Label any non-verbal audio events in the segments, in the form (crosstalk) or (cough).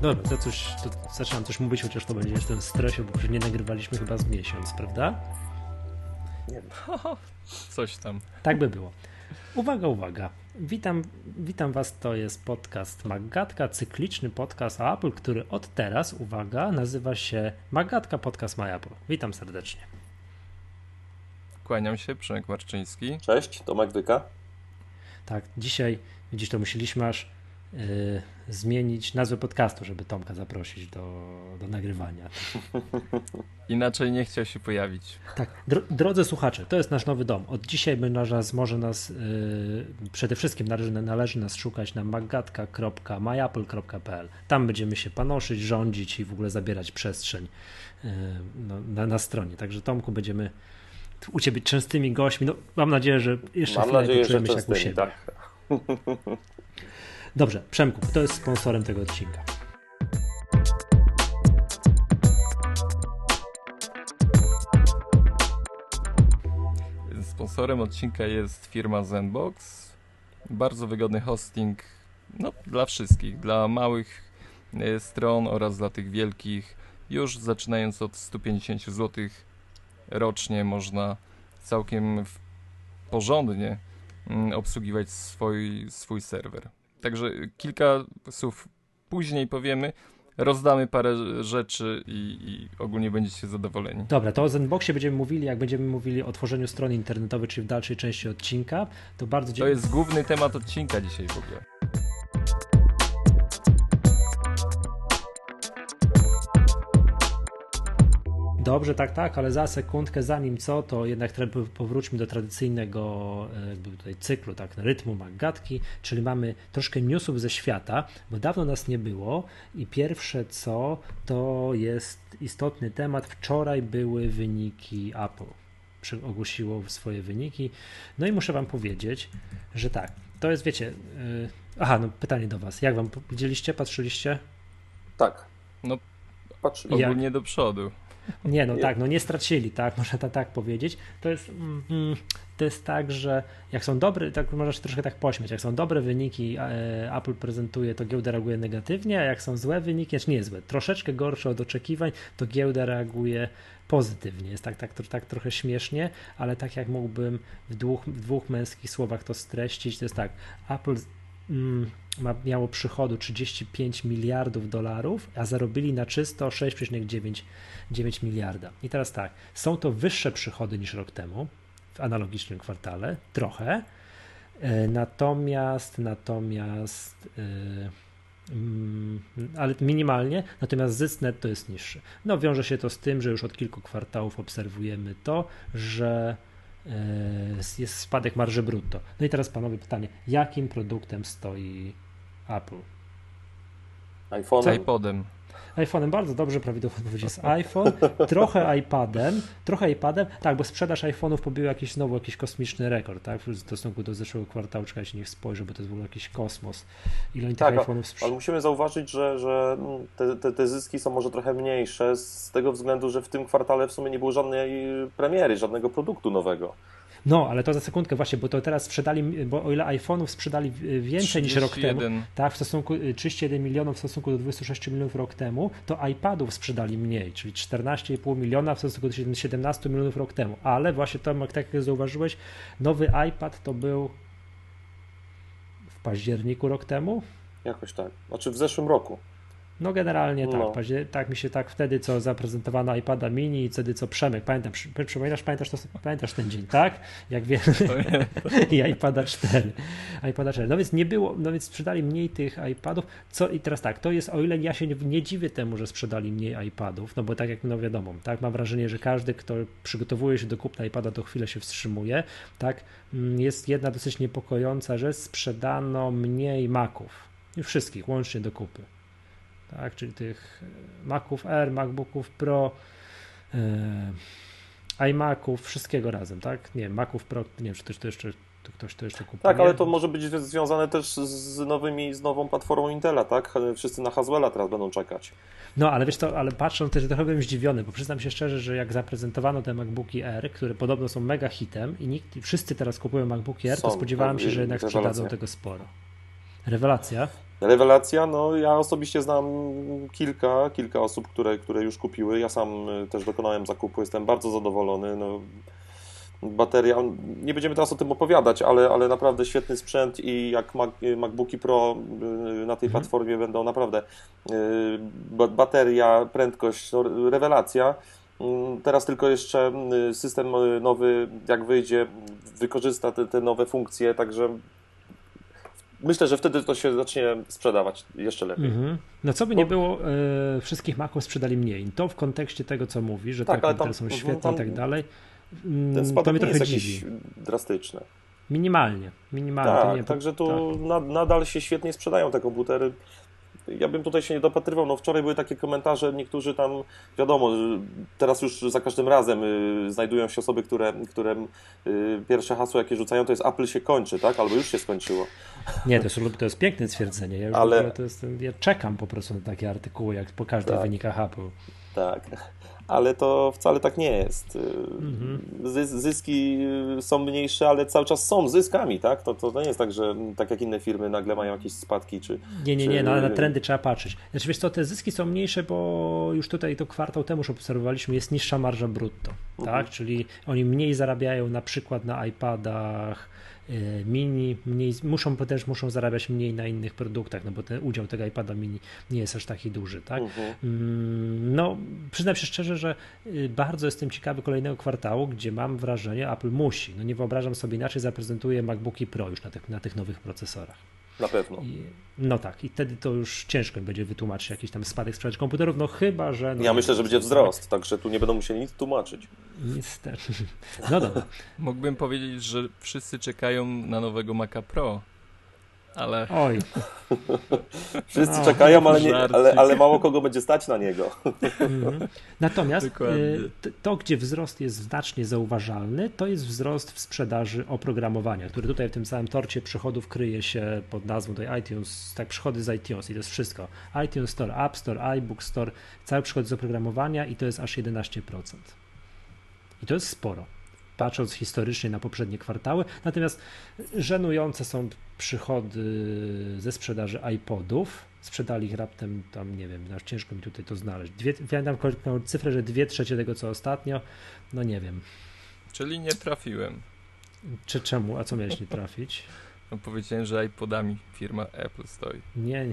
Dobra, to coś, to zaczynam coś mówić, chociaż to będzie jeszcze w stresie, bo już nie nagrywaliśmy chyba z miesiąc, prawda? Nie wiem. (laughs) Coś tam. Tak by było. Uwaga, uwaga. Witam, witam Was, to jest podcast Magatka, cykliczny podcast Apple, który od teraz, uwaga, nazywa się Magatka Podcast My Apple. Witam serdecznie. Kłaniam się, Przemek Marczyński. Cześć, Tomek Wyka. Tak, dzisiaj, widzisz, to musieliśmy aż yy, zmienić nazwę podcastu, żeby Tomka zaprosić do, do nagrywania. (laughs) Inaczej nie chciał się pojawić. Tak, dro, drodzy słuchacze, to jest nasz nowy dom. Od dzisiaj nas, może nas yy, przede wszystkim należy, należy nas szukać na magatka.myapple.pl. Tam będziemy się panoszyć, rządzić i w ogóle zabierać przestrzeń yy, no, na, na stronie. Także Tomku będziemy u Ciebie częstymi gośćmi. No, mam nadzieję, że jeszcze mam chwilę nadzieję, że poczujemy się jak u częstymi, siebie. tak. (laughs) Dobrze, Przemku, kto jest sponsorem tego odcinka? Sponsorem odcinka jest firma Zenbox. Bardzo wygodny hosting no, dla wszystkich, dla małych e, stron oraz dla tych wielkich. Już zaczynając od 150 zł rocznie można całkiem porządnie mm, obsługiwać swój, swój serwer. Także kilka słów później powiemy. Rozdamy parę rzeczy i, i ogólnie będziecie zadowoleni. Dobra, to o Zenboxie będziemy mówili, jak będziemy mówili o tworzeniu strony internetowej, czyli w dalszej części odcinka. To bardzo To dziękuję. jest główny temat odcinka dzisiaj w ogóle. Dobrze, tak, tak, ale za sekundkę, zanim co, to jednak powróćmy do tradycyjnego e, jakby tutaj cyklu, tak, rytmu Maggatki, czyli mamy troszkę newsów ze świata, bo dawno nas nie było i pierwsze co, to jest istotny temat. Wczoraj były wyniki Apple. Ogłosiło swoje wyniki. No i muszę wam powiedzieć, że tak, to jest, wiecie, e, aha, no pytanie do was. Jak wam widzieliście, patrzyliście? Tak. No, Patrz, Jak? Ogólnie do przodu. Nie, no tak, no nie stracili, tak, (laughs) można to tak powiedzieć. To jest, mm, to jest tak, że jak są dobre, tak można się troszkę tak pośmiać, jak są dobre wyniki, e, Apple prezentuje, to giełda reaguje negatywnie, a jak są złe wyniki, znaczy nie złe, troszeczkę gorsze od oczekiwań, to giełda reaguje pozytywnie. Jest tak, tak, tak, trochę śmiesznie, ale tak jak mógłbym w dwóch, w dwóch męskich słowach to streścić, to jest tak, Apple ma, miało przychodu 35 miliardów dolarów, a zarobili na czysto 6,9 9 miliarda. I teraz tak, są to wyższe przychody niż rok temu w analogicznym kwartale, trochę. E, Natomiast, natomiast, mm, ale minimalnie, natomiast zysk netto jest niższy. No, wiąże się to z tym, że już od kilku kwartałów obserwujemy to, że jest spadek marży brutto. No i teraz panowie pytanie, jakim produktem stoi Apple? iPhone. Z iPodem. iPhone'em bardzo dobrze, prawidłowa (laughs) odpowiedź jest iPhone, trochę iPadem, trochę iPadem, tak, bo sprzedaż iPhone'ów pobiła jakiś znowu jakiś kosmiczny rekord, tak, w stosunku do zeszłego kwartału, czekajcie, niech spojrzę, bo to jest w ogóle jakiś kosmos, ile oni Tak, tych iPhone'ów Ale sprzedali. musimy zauważyć, że, że mm, te, te, te zyski są może trochę mniejsze z tego względu, że w tym kwartale w sumie nie było żadnej premiery, żadnego produktu nowego. No, ale to za sekundkę właśnie, bo to teraz sprzedali, bo o ile iPhone'ów sprzedali y, więcej niż rok temu, 31. tak, w stosunku y, 31 milionów w stosunku do 26 milionów rok temu, to iPadów sprzedali mniej, czyli 14,5 miliona w stosunku do 17 milionów rok temu. Ale właśnie to, jak tak jak zauważyłeś, nowy iPad to był w październiku rok temu. Jakoś tak. Znaczy w zeszłym roku. No generalnie tak, No. paździer- tak mi się tak wtedy, co zaprezentowano iPada mini i wtedy co Przemek, pamiętam, przy- przypominasz, pamiętasz, to, pamiętasz ten dzień, tak? Jak wiemy, (laughs) i iPada 4. iPada 4. No więc nie było, no więc sprzedali mniej tych iPadów. Co i teraz tak, to jest, o ile ja się nie, nie dziwię temu, że sprzedali mniej iPadów, no bo tak jak no wiadomo, tak, mam wrażenie, że każdy, kto przygotowuje się do kupna iPada, to chwilę się wstrzymuje, tak, Mm, jest jedna dosyć niepokojąca, że sprzedano mniej Maców. Wszystkich, łącznie do kupy. Tak, czyli tych e, Maców R, MacBooków Pro, e, iMaców, wszystkiego razem, tak? Nie, Maców Pro, nie wiem, czy ktoś to jeszcze, to ktoś to jeszcze kupuje. Tak, ale to może być związane też z nowymi, z nową platformą Intela, tak? Wszyscy na Haswella teraz będą czekać. No, ale wiesz to, ale patrząc też trochę byłem zdziwiony, bo przyznam się szczerze, że jak zaprezentowano te MacBooki R, które podobno są mega hitem i nikt, wszyscy teraz kupują MacBooki R, to Są, spodziewałem się, że jednak sprzedadzą tego sporo. Rewelacja. Rewelacja, no ja osobiście znam kilka, kilka osób, które, które już kupiły. Ja sam też dokonałem zakupu, jestem bardzo zadowolony. No, bateria, nie będziemy teraz o tym opowiadać, ale, ale naprawdę świetny sprzęt i jak Mac, MacBooki Pro y, na tej mhm. platformie będą naprawdę y, bateria, prędkość, no, rewelacja. Mm, teraz tylko jeszcze y, system nowy, jak wyjdzie, wykorzysta te, te nowe funkcje, także myślę, że wtedy to się zacznie sprzedawać jeszcze lepiej. Mhm. No co by Bo... nie było, e, wszystkich Maców sprzedali mniej. To w kontekście tego, co mówi, że tak, te komputery są mhm, świetne tam, i tak dalej. Ten mm, spadek to mnie trochę jest dziwi. drastyczny. Minimalnie, minimalnie. Tak, nie, także tu tak. nadal się świetnie sprzedają te komputery. Ja bym tutaj się nie dopatrywał. No wczoraj były takie komentarze, niektórzy tam, wiadomo, teraz już za każdym razem y, znajdują się osoby, które, które y, pierwsze hasło, jakie rzucają, to jest Apple się kończy, tak? Albo już się skończyło. Nie, to jest, to jest piękne stwierdzenie. Ja, Ale... to jest, ja czekam po prostu na takie artykuły, jak po każdych tak. wynikach Apple. Tak ale to wcale tak nie jest. Mhm. Zyski są mniejsze, ale cały czas są zyskami, tak? To, to, nie jest tak, że tak jak inne firmy nagle mają jakieś spadki, czy... Nie, nie, nie, no, na trendy trzeba patrzeć. Znaczy wiesz co, te zyski są mniejsze, bo już tutaj to kwartał temu już obserwowaliśmy, jest niższa marża brutto, mhm. tak? Czyli oni mniej zarabiają na przykład na iPadach, mini, mniej, muszą też muszą zarabiać mniej na innych produktach, no bo ten udział tego iPada mini nie jest aż taki duży, tak? Uh-huh. No, przyznam się szczerze, że y, bardzo jestem ciekawy kolejnego kwartału, gdzie mam wrażenie, Apple musi, no nie wyobrażam sobie inaczej, zaprezentuje MacBooki Pro już na tych, na tych nowych procesorach. Na pewno. I, no tak, i wtedy to już ciężko będzie wytłumaczyć jakiś tam spadek sprzedaży komputerów, no chyba, że... No, ja myślę, że będzie wzrost, tak. także tu nie będą musieli nic tłumaczyć. Niestety. No dobra. (laughs) Mógłbym powiedzieć, że wszyscy czekają na nowego Maca Pro, ale... Oj. (laughs) Wszyscy no, czekają, ale, nie, ale, ale, mało kogo będzie stać na niego. Mhm. Natomiast y, to, gdzie wzrost jest znacznie zauważalny, to jest wzrost w sprzedaży oprogramowania, który tutaj w tym samym torcie przychodów kryje się pod nazwą tutaj iTunes, tak przychody z iTunes i to jest wszystko. iTunes Store, App Store, iBook Store, cały przychód z oprogramowania i to jest aż 11%. I to jest sporo patrząc historycznie na poprzednie kwartały. Natomiast żenujące są przychody ze sprzedaży iPodów. Sprzedali ich raptem tam, nie wiem, aż ciężko mi tutaj to znaleźć. Dwie, pamiętam cyfrę, że dwie trzecie tego co ostatnio. No nie wiem. Czyli nie trafiłem. Czy czemu? A co miałeś nie trafić? No powiedziałem, że iPodami firma Apple stoi. Nie, nie.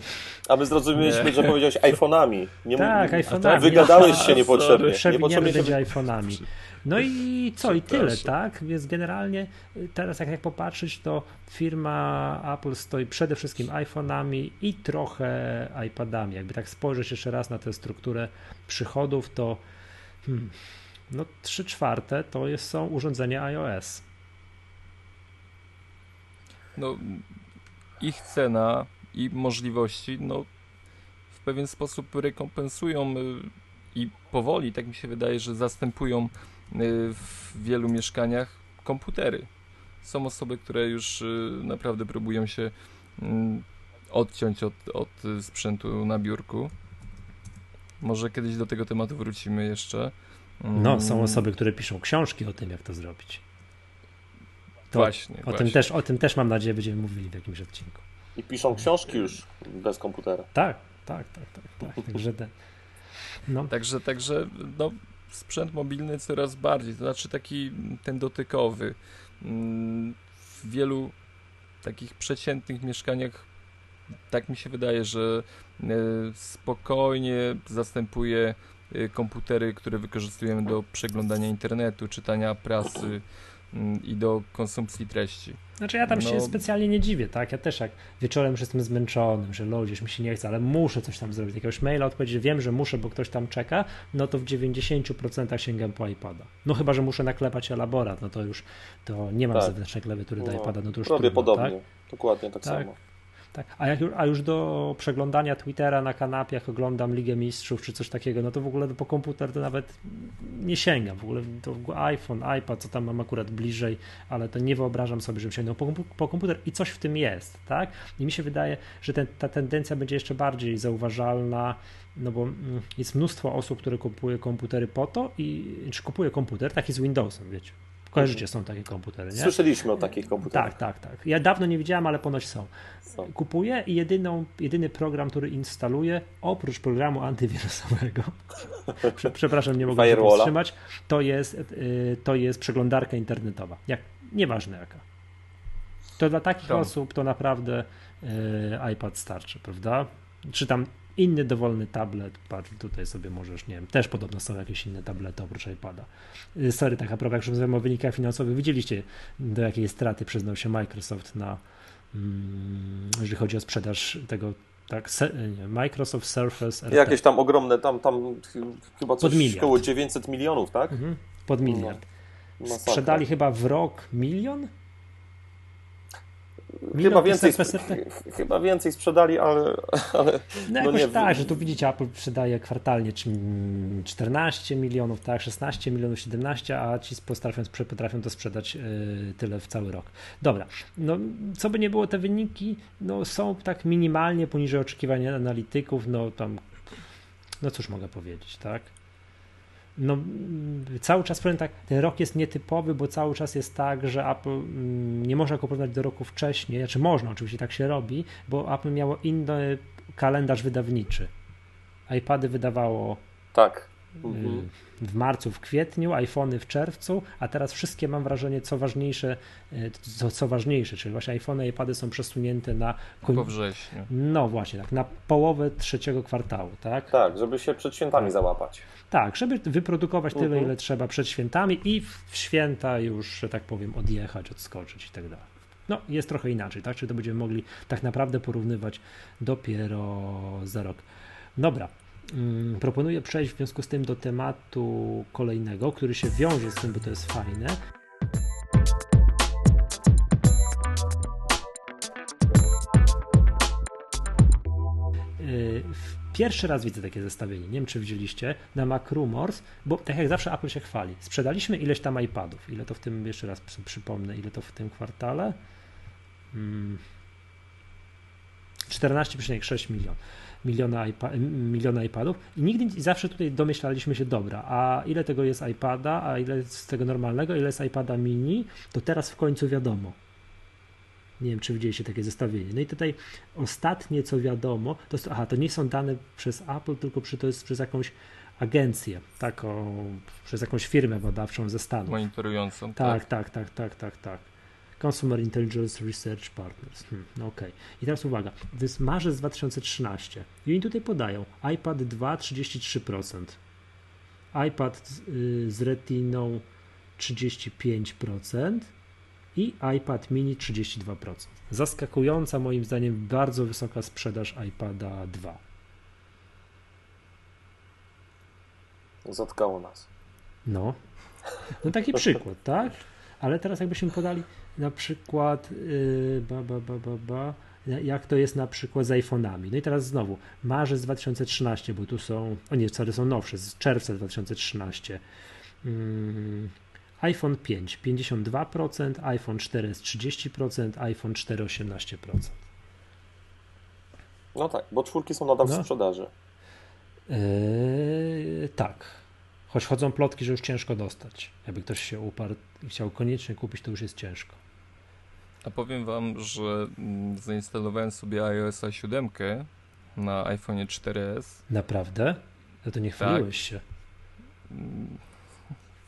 A my zrozumieliśmy, że powiedziałeś iPhone'ami. Nie tak, iPhone'ami. Wygadałeś się niepotrzebnie. Przewiniemy będzie iPhone'ami. No i co, i tyle, tak? Więc generalnie y, teraz jak, jak popatrzeć, to firma Apple stoi przede wszystkim iPhone'ami i trochę iPadami. Jakby tak spojrzeć jeszcze raz na tę strukturę przychodów, to hmm, no 3 czwarte to jest, są urządzenia iOS. No, ich cena i możliwości, no w pewien sposób rekompensują y, i powoli, tak mi się wydaje, że zastępują Y, w wielu mieszkaniach komputery. Są osoby, które już y, naprawdę próbują się mm, odciąć od, od sprzętu na biurku. Może kiedyś do tego tematu wrócimy jeszcze. No, są mm. osoby, które piszą książki o tym, jak to zrobić. To właśnie. O, właśnie. Tym też, o tym też mam nadzieję będziemy mówili w jakimś odcinku. I piszą książki już bez komputera. Tak, tak, tak, tak. tak. Także, te, no. także, także no, sprzęt mobilny coraz bardziej, to znaczy taki ten dotykowy. Mm, w wielu takich przeciętnych mieszkaniach tak mi się wydaje, że e, spokojnie zastępuje e, komputery, które wykorzystujemy do przeglądania internetu, czytania prasy, i do konsumpcji treści. Znaczy ja tam no... się specjalnie nie dziwię, tak? Ja też jak wieczorem już jestem zmęczony, że ludzie, już mi się nie chce, ale muszę coś tam zrobić, jakiegoś maila odpowiedzieć, wiem, że muszę, bo ktoś tam czeka, no to w 90% sięgam po iPada. No chyba, że muszę naklepać elaborat, no to już to nie mam tak. zewnętrznej klawiatury do no, iPada, no to już Robię trudno, podobnie, tak? dokładnie tak, tak. samo. Tak. A, jak, a już do przeglądania Twittera na kanapie, jak oglądam Ligę Mistrzów czy coś takiego, no to w ogóle po komputer to nawet nie sięgam. W ogóle to iPhone, iPad, co tam mam akurat bliżej, ale to nie wyobrażam sobie, żebym sięgnął po, po komputer i coś w tym jest, tak? I mi się wydaje, że ten, ta tendencja będzie jeszcze bardziej zauważalna, no bo mm, jest mnóstwo osób, które kupuje komputery po to i czy kupuje komputer, taki z Windowsem, wiecie, Kojarzycie, są takie komputery, nie? Słyszeliśmy o takich komputerach. Tak, tak, tak. Ja dawno nie widziałem, ale ponoć są. Są. Kupuję i jedyną, jedyny program, który instaluję, oprócz programu antywirusowego, (laughs) prze- przepraszam, nie mogę się powstrzymać, to jest, y, to jest przeglądarka internetowa. Jak, nieważne jaka. To dla takich osób to naprawdę y, iPad starczy, prawda? Czy tam inny dowolny tablet, patrz, tutaj sobie możesz, nie wiem, też podobno są jakieś inne tablety oprócz iPada. Y, Sorry, tak a propos, jak już rozmawiamy o wynikach finansowych, widzieliście do jakiej straty przyznał się Microsoft na, mm, jeżeli chodzi o sprzedaż tego, tak, se, nie, Microsoft Surface RT. Jakieś tam ogromne, tam, tam ch- chyba coś około 900 milionów, tak? Mhm, pod miliard. Masakra. Sprzedali chyba w rok milion? Chyba więcej, ch- chyba więcej sprzedali, ale, ale No No jakoś nie, tak, że tu widzicie, Apple sprzedaje kwartalnie czy mm, 14 milionów, tak, 16 milionów, 17, a ci potrafią, potrafią to sprzedać yy, tyle w cały rok. Dobra, no co by nie było, te wyniki no, są tak minimalnie poniżej oczekiwań analityków, no tam, no cóż mogę powiedzieć, tak? No, mm, cały czas powiem tak, ten rok jest nietypowy, bo cały czas jest tak, że Apple mm, nie można go porównać do roku wcześniej, znaczy można, oczywiście tak się robi, bo Apple miało inny kalendarz wydawniczy. iPady wydawało tak. Y, Mhm. w marcu, w kwietniu, iPhony w czerwcu, a teraz wszystkie mam wrażenie, co ważniejsze, y, co, co ważniejsze, czyli właśnie iPhony i iPady są przesunięte na koń... Po wrześniu. no właśnie, tak, na połowę trzeciego kwartału, tak? Tak, żeby się przed świętami załapać. Tak, żeby wyprodukować tyle, Mhm. ile trzeba przed świętami i w święta już, że tak powiem, odjechać, odskoczyć i tak dalej. No, jest trochę inaczej, tak? Czy to będziemy mogli tak naprawdę porównywać dopiero za rok. Dobra. Mm, Proponuję przejść w związku z tym do tematu kolejnego, który się wiąże z tym, bo to jest fajne. W- Pierwszy raz widzę takie zestawienie. Nie wiem, czy widzieliście na MacRumors, bo tak jak zawsze Apple się chwali. Sprzedaliśmy ileś tam iPadów. Ile to w tym, jeszcze raz przy- przypomnę, ile to w tym kwartale? Mm. 14,6 milion, miliona, iPa, miliona iPadów i nigdy zawsze tutaj domyślaliśmy się, dobra, a ile tego jest iPada, a ile jest z tego normalnego, ile jest iPada mini, to teraz w końcu wiadomo. Nie wiem, czy widzieliście takie zestawienie. No i tutaj ostatnie, co wiadomo, to, jest, aha, to nie są dane przez Apple, tylko przy, to jest przez jakąś agencję, taką, przez jakąś firmę badawczą ze Stanów. Monitorującą. Tak, tak, tak, tak, tak, tak. Consumer Intelligence Research Partners. Hmm, no Okej. I teraz uwaga, to jest marzec 2013 i oni tutaj podają iPad 2 33%, iPad y, z retiną 35% i iPad mini 32%. Zaskakująca moim zdaniem bardzo wysoka sprzedaż iPada 2. Zatkało nas. No. No taki przykład, tak? Ale teraz jakbyśmy podali na przykład yy, ba, ba, ba, ba, ba, jak to jest na przykład z iPhone'ami. No i teraz znowu, marzec 2013, bo tu są, o nie, sorry, są nowsze, z czerwca 2013. Mm, iPhone 5 52%, iPhone 4 z 30%, iPhone 4 18%. No tak, bo czwórki są nadal No. w sprzedaży. Yy, tak. Choć chodzą plotki, że już ciężko dostać. Jakby ktoś się uparł i chciał koniecznie kupić, to już jest ciężko. A powiem wam, że mm, zainstalowałem sobie iOS 7 na iPhone 4S. Naprawdę? No to nie chwaliłeś się.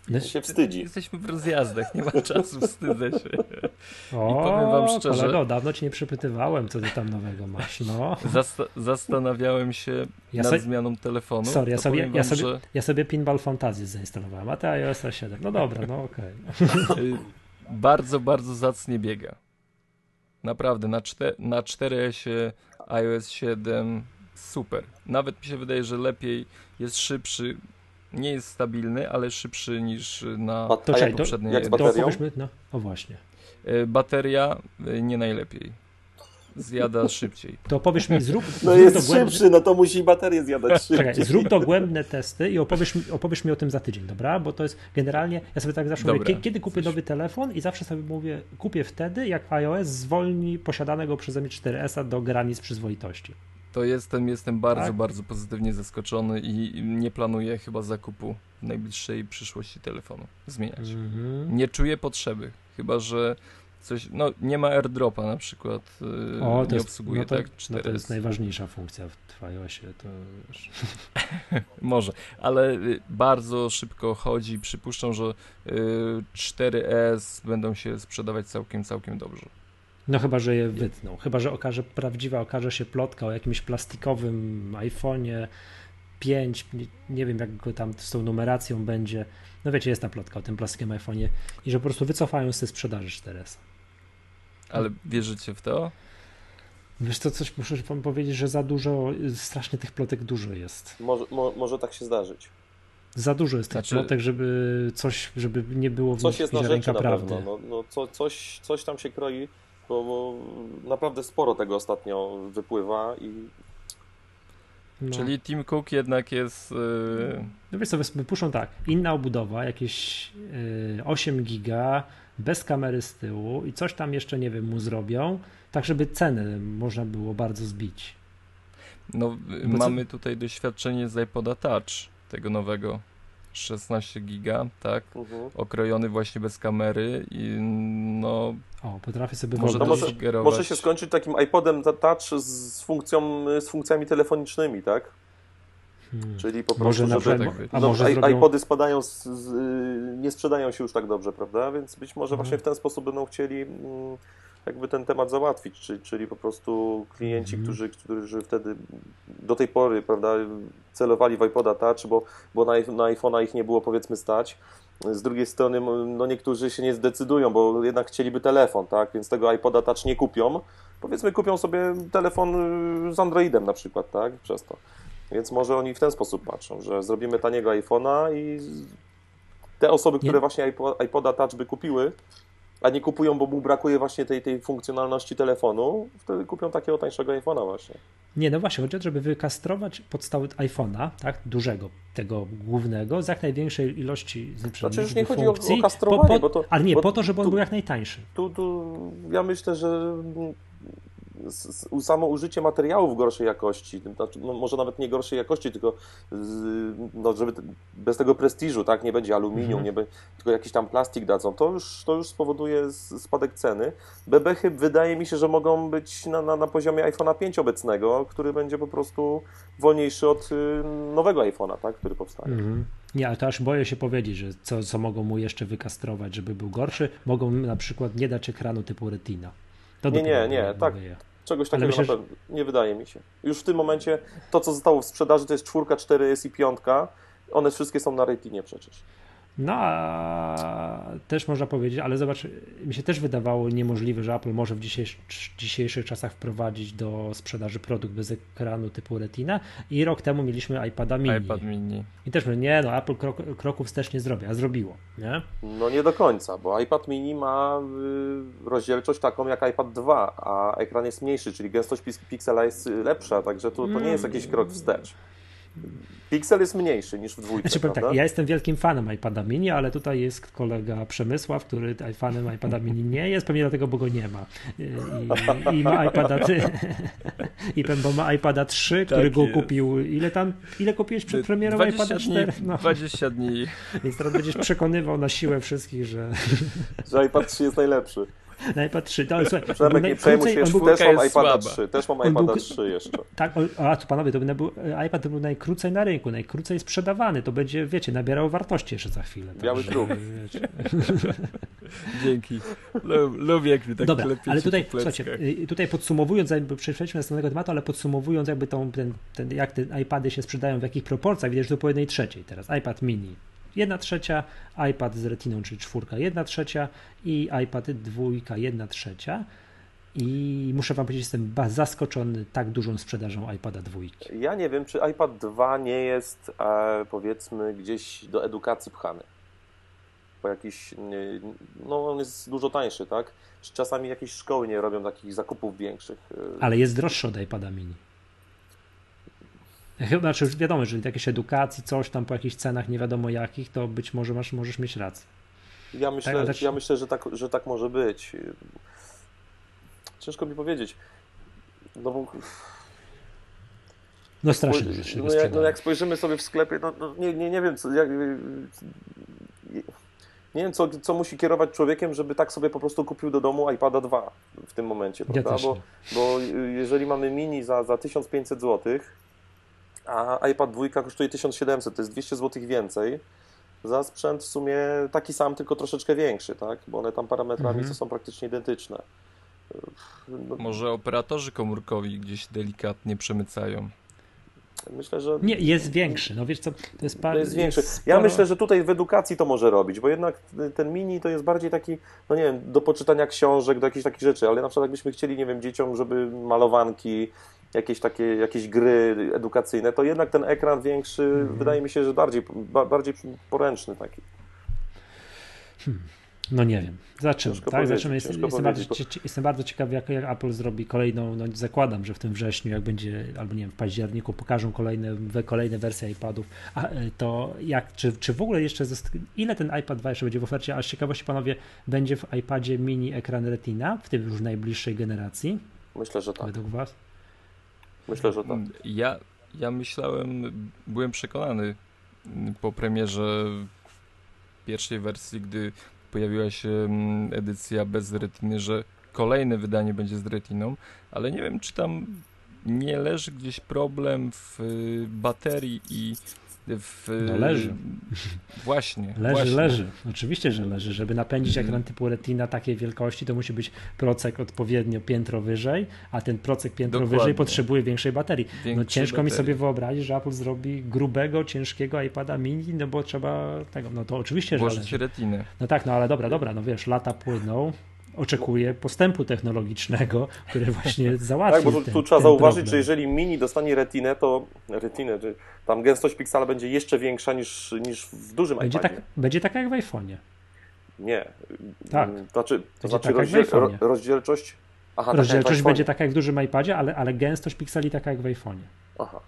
No, Się wstydzi. Jesteśmy w rozjazdach, nie ma (laughs) czasu, wstydzę się. o, powiem wam szczerze- kolego, dawno cię nie przepytywałem, co ty tam nowego masz. No. Zasta- zastanawiałem się Ja nad zmianą telefonu. Sorry, ja sobie, powiem ja, wam, sobie, że ja sobie Pinball Fantasy zainstalowałem, a ty iOS 7. No dobra, no okej. y, bardzo, bardzo zacnie biega. Naprawdę, na, czte- na 4S iOS 7 super. Nawet mi się wydaje, że lepiej jest szybszy. Nie jest stabilny, ale szybszy niż na To czekaj, jak, to- poprzedniej jak z To baterią? opowiedzmy, no, o właśnie. Y, Bateria y, nie najlepiej. Zjada (laughs) szybciej. To opowiesz mi, zrób, No zrób jest dogłębny- szybszy, no to musi baterię zjadać (laughs) szybciej. Czekaj, zrób dogłębne testy i opowiesz mi, opowiesz mi o tym za tydzień, dobra? Bo to jest generalnie, ja sobie tak zawsze Dobra. mówię, kie- kiedy kupię nowy telefon i zawsze sobie mówię, kupię wtedy, jak iOS zwolni posiadanego przeze mnie 4S do granic przyzwoitości. To jestem, jestem bardzo, Tak? bardzo pozytywnie zaskoczony i nie planuję chyba zakupu w najbliższej przyszłości telefonu zmieniać. Mhm. Nie czuję potrzeby, chyba że coś, no nie ma airdropa na przykład, yy, O, to nie jest, obsługuje no to, tak no 4S. to jest najważniejsza funkcja w iOSie, to wiesz. (laughs) Może, ale y, bardzo szybko chodzi. Przypuszczam, że y, 4S będą się sprzedawać całkiem, całkiem dobrze. No chyba, że je wytną. Chyba, że okaże, prawdziwa okaże się plotka o jakimś plastikowym iPhone'ie 5, nie, nie wiem jak go tam z tą numeracją będzie. No wiecie, jest ta plotka o tym plastikowym iPhone'ie i że po prostu wycofają z tej sprzedaży 4S. Ale wierzycie w to? Wiesz to coś muszę wam powiedzieć, że za dużo, strasznie tych plotek dużo jest. Może, mo, może tak się zdarzyć. Za dużo jest tych Znaczy- plotek, żeby coś, żeby nie było w Coś nich jest na rzeczy na prawdy. pewno. No, no, co, coś, coś tam się kroi, bo, bo naprawdę sporo tego ostatnio wypływa i No. Czyli Tim Cook jednak jest. y, No wiesz co, wypuszczą tak, inna obudowa, jakieś y, 8 giga, bez kamery z tyłu i coś tam jeszcze, nie wiem, mu zrobią, tak żeby ceny można było bardzo zbić. No, Bo co- mamy tutaj doświadczenie z iPoda Touch, tego nowego. 16 giga, tak? mhm. Okrojony właśnie bez kamery i no O, potrafię sobie może to może- sugerować. może się skończyć takim iPodem Touch z, funkcją, z funkcjami telefonicznymi, tak? Hmm. Czyli po prostu, Może na żeby... tak a no, może zrobią, iPody spadają, z, z, nie sprzedają się już tak dobrze, prawda? Więc być może Mhm. właśnie w ten sposób będą chcieli mm, jakby ten temat załatwić, czyli, czyli po prostu klienci, Mhm. którzy, którzy wtedy do tej pory, prawda, celowali w iPoda Touch, bo, bo na, na iPhone'a ich nie było powiedzmy stać. Z drugiej strony, no niektórzy się nie zdecydują, bo jednak chcieliby telefon, tak? Więc tego iPoda Touch nie kupią. Powiedzmy, kupią sobie telefon y, z Androidem na przykład, tak? Przez to. Więc może oni w ten sposób patrzą, że zrobimy taniego iPhone'a i te osoby, które Nie. właśnie iPo- iPoda Touch by kupiły, a nie kupują, bo mu brakuje właśnie tej, tej funkcjonalności telefonu, wtedy kupią takiego tańszego iPhone'a właśnie. Nie, no właśnie, chodzi o to, żeby wykastrować podstawy iPhone'a, tak, dużego, tego głównego, z jak największej ilości Znaczy już nie chodzi o- o kastrowanie, bo to- ale nie, bo po to, żeby on tu- był jak najtańszy. Tu, tu ja myślę, że samo użycie materiałów gorszej jakości, znaczy, no może nawet nie gorszej jakości, tylko no, żeby bez tego prestiżu, tak, nie będzie aluminium, nie be, tylko jakiś tam plastik dadzą, to już, to już spowoduje spadek ceny. Bebechy wydaje mi się, że mogą być na, na, na poziomie iPhone'a 5 obecnego, który będzie po prostu wolniejszy od y, nowego iPhone'a, tak, który powstaje. Mhm. Nie, ale to aż boję się powiedzieć, że co, co mogą mu jeszcze wykastrować, żeby był gorszy. Mogą na przykład nie dać ekranu typu Retina. To Nie, nie, nie, tak. Czegoś takiego myślę, na pewno nie wydaje mi się. Już w tym momencie to, co zostało w sprzedaży, to jest czwórka, 4S i piątka. One wszystkie są na retinie przecież. No, a też można powiedzieć, ale zobacz, mi się też wydawało niemożliwe, że Apple może w dzisiejszych, dzisiejszych czasach wprowadzić do sprzedaży produkt bez ekranu typu Retina i rok temu mieliśmy iPada mini. iPad mini. I też mówię, nie no, Apple krok, kroków wstecz nie zrobi, a zrobiło, nie? No nie do końca, bo iPad mini ma y, rozdzielczość taką jak iPad 2, a ekran jest mniejszy, czyli gęstość piksela jest lepsza, także to, to nie jest jakiś krok wstecz. Piksel jest mniejszy niż w dwójce, Znaczy prawda? tak, ja jestem wielkim fanem iPada mini, ale tutaj jest kolega Przemysław, który fanem iPada mini nie jest, pewnie dlatego, bo go nie ma. I, i ma (laughs) iPada (laughs) i bo ma iPada 3, który Tak go jest. kupił. Ile tam, ile kupiłeś przed premierą 20 iPada dni, 4? No, 20 dni. więc teraz będziesz przekonywał na siłę wszystkich, że Że iPad 3 jest najlepszy. Na iPad 3, to ale słuchaj, on Przemek, był nie przejmuj się, był, też mam iPada słaba. 3, też mam był- iPada 3 jeszcze. tak, o, a tu panowie, to by był, iPad to był najkrócej na rynku, najkrócej sprzedawany, to będzie, wiecie, nabierał wartości jeszcze za chwilę. Biały także. (laughs) (laughs) Dzięki. Lu- Lubię, jak mi tak Dobra, ale tutaj, słuchajcie, y, tutaj podsumowując, jakby przejdźmy do następnego tematu, ale podsumowując jakby tą, ten, ten, jak te iPady się sprzedają, w jakich proporcjach, widać, że to po jednej trzeciej teraz. iPad mini 1 trzecia, iPad z retiną, czyli czwórka 1 trzecia i iPad dwójka 1 trzecia. I muszę wam powiedzieć, jestem zaskoczony tak dużą sprzedażą iPada dwójki. Ja nie wiem, czy iPad 2 nie jest, e, powiedzmy, gdzieś do edukacji pchany. Bo jakiś, no on jest dużo tańszy, tak? Czy czasami jakieś szkoły nie robią takich zakupów większych? e, Ale jest droższy od iPada mini. Chyba, znaczy już wiadomo, jeżeli jakieś edukacji, coś tam po jakichś cenach nie wiadomo jakich, to być może masz, możesz mieć rację. Ja myślę, ale- ja myślę że, tak, że tak może być. Ciężko mi powiedzieć. No bo No strasznie no, jak, no jak spojrzymy sobie w sklepie, no, no nie, nie, nie wiem, co, jak, nie wiem, co, co musi kierować człowiekiem, żeby tak sobie po prostu kupił do domu iPada 2 w tym momencie, prawda? Ja bo, bo jeżeli mamy mini za, za 1500 zł, a iPad 2 kosztuje 1700, to jest 200 zł więcej, za sprzęt w sumie taki sam, tylko troszeczkę większy, tak? Bo one tam parametrami mhm. są praktycznie identyczne. No. Może operatorzy komórkowi gdzieś delikatnie przemycają. Myślę, że. Nie, jest większy. No wiesz co, to jest par... jest większy. Ja myślę, że tutaj w edukacji to może robić, bo jednak ten mini to jest bardziej taki, no nie wiem, do poczytania książek, do jakichś takich rzeczy, ale na przykład jakbyśmy chcieli, nie wiem, dzieciom, żeby malowanki, jakieś takie, jakieś gry edukacyjne, to jednak ten ekran większy mhm. wydaje mi się, że bardziej, bardziej poręczny taki. Hmm. No nie wiem. Zaczynamy, tak? Zaczynamy. Jest, jestem, bardzo, jestem bardzo ciekawy, jak, jak, Apple zrobi kolejną, no zakładam, że w tym wrześniu, jak będzie, albo nie wiem, w październiku pokażą kolejne, kolejne wersje iPadów, a e, to jak, czy, czy w ogóle jeszcze, ile ten iPad 2 jeszcze będzie w ofercie, a z ciekawości panowie, będzie w iPadzie mini ekran Retina, w tym już najbliższej generacji? Myślę, że tak. Według was? Myślę, że tak. Ja, ja myślałem, byłem przekonany po premierze pierwszej wersji, gdy pojawiła się mm, edycja bez retiny, że kolejne wydanie będzie z retiną, ale nie wiem, czy tam nie leży gdzieś problem w y, baterii i w... No leży. Właśnie. Leży, właśnie. leży. Oczywiście, że leży. Żeby napędzić ekran typu Retina takiej wielkości, to musi być procek odpowiednio piętro wyżej, a ten procek piętro Dokładnie. wyżej potrzebuje większej baterii. no ciężko baterii. mi sobie wyobrazić, że Apple zrobi grubego, ciężkiego iPada mini, no bo trzeba tego, no to oczywiście, że leży. retiny. No tak, no ale dobra, dobra, no wiesz, lata płyną, oczekuje postępu technologicznego, który właśnie (laughs) załatwi. Tak, bo tu, tu trzeba zauważyć, problem. że jeżeli mini dostanie retinę, to retinę, tam gęstość piksela będzie jeszcze większa niż, niż w dużym będzie iPadzie. Tak, będzie taka jak w iPhone'ie. Nie. Tak. Znaczy, to znaczy rozdziel, rozdzielczość. Aha, rozdzielczość będzie taka jak w dużym iPadzie, ale, ale gęstość pikseli taka jak w iPhone'ie. Aha.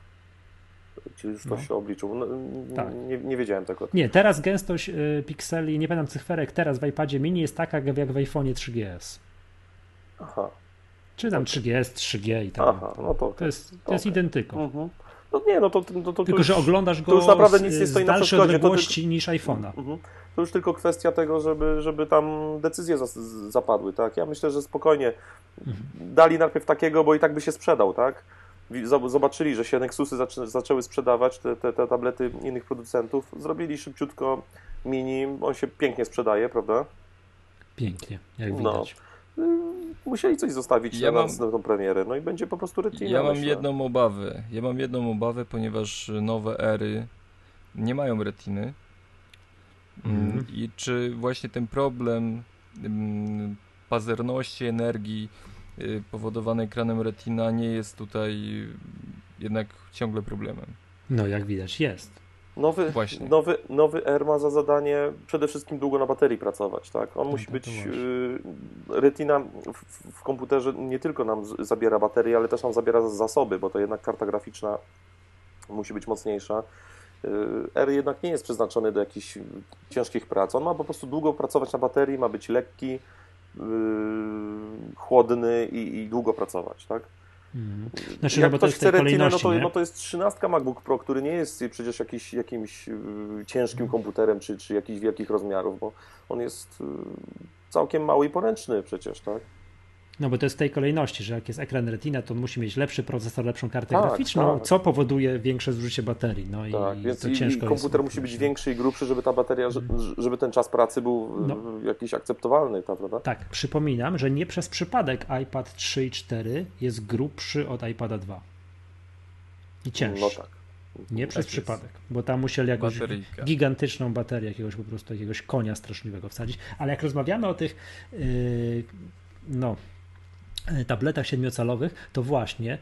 Czy już no. się obliczył? No, tak. nie, nie, wiedziałem tego. Nie, teraz gęstość y, pikseli, nie pamiętam cyferek, teraz w iPadzie mini jest taka jak w iPhone'ie 3GS. Aha. Czy tam 3GS, 3G i tak. Aha, no to. To jest, to okay. jest identyko. Mhm. No nie, no to, to, to, to Tylko, już, że oglądasz go to już naprawdę nic nie stoi na przeszkodzie. odległości to, niż iPhone'a. Mhm. To już tylko kwestia tego, żeby, żeby tam decyzje zapadły, tak? Ja myślę, że spokojnie mhm. dali najpierw takiego, bo i tak by się sprzedał, tak? Zobaczyli, że się Nexusy zaczęły sprzedawać, te, te, te tablety innych producentów, zrobili szybciutko mini, on się pięknie sprzedaje, prawda? Pięknie, jak no. widać. No, musieli coś zostawić ja na, mam, na tą premierę, no i będzie po prostu retina. Ja mam myślę. jedną obawę, ja mam jedną obawę, ponieważ nowe ery nie mają retiny mm. i czy właśnie ten problem mm, pazerności energii powodowany ekranem retina nie jest tutaj jednak ciągle problemem. No, jak widać, jest. Nowy, Właśnie. nowy, nowy R ma za zadanie przede wszystkim długo na baterii pracować, tak? On no, musi być. Y, retina w, w, komputerze nie tylko nam zabiera baterię, ale też nam zabiera zasoby, bo to jednak karta graficzna musi być mocniejsza. Y, R jednak nie jest przeznaczony do jakichś ciężkich prac. On ma po prostu długo pracować na baterii, ma być lekki, chłodny i, i długo pracować, tak? Mhm. Znaczy, Jak no, ktoś chce retinę, no to, no to jest 13 MacBook Pro, który nie jest przecież jakiś, jakimś yy, ciężkim mhm. komputerem, czy, czy jakichś wielkich rozmiarów, bo on jest całkiem mały i poręczny przecież, tak? No bo to jest w tej kolejności, że jak jest ekran Retina, to musi mieć lepszy procesor, lepszą kartę tak, graficzną, tak. co powoduje większe zużycie baterii. No tak, i więc to ciężko i komputer musi być większy i grubszy, żeby ta bateria, żeby ten czas pracy był no. jakiś akceptowalny, prawda? Tak, przypominam, że nie przez przypadek iPad 3 i 4 jest grubszy od iPada 2. I cięższy. No tak. Nie tak przez jest. przypadek, bo tam musieli jakąś Bateryjka. gigantyczną baterię, jakiegoś po prostu jakiegoś konia straszliwego wsadzić. Ale jak rozmawiamy o tych, yy, no, tabletach siedmiocalowych, to właśnie,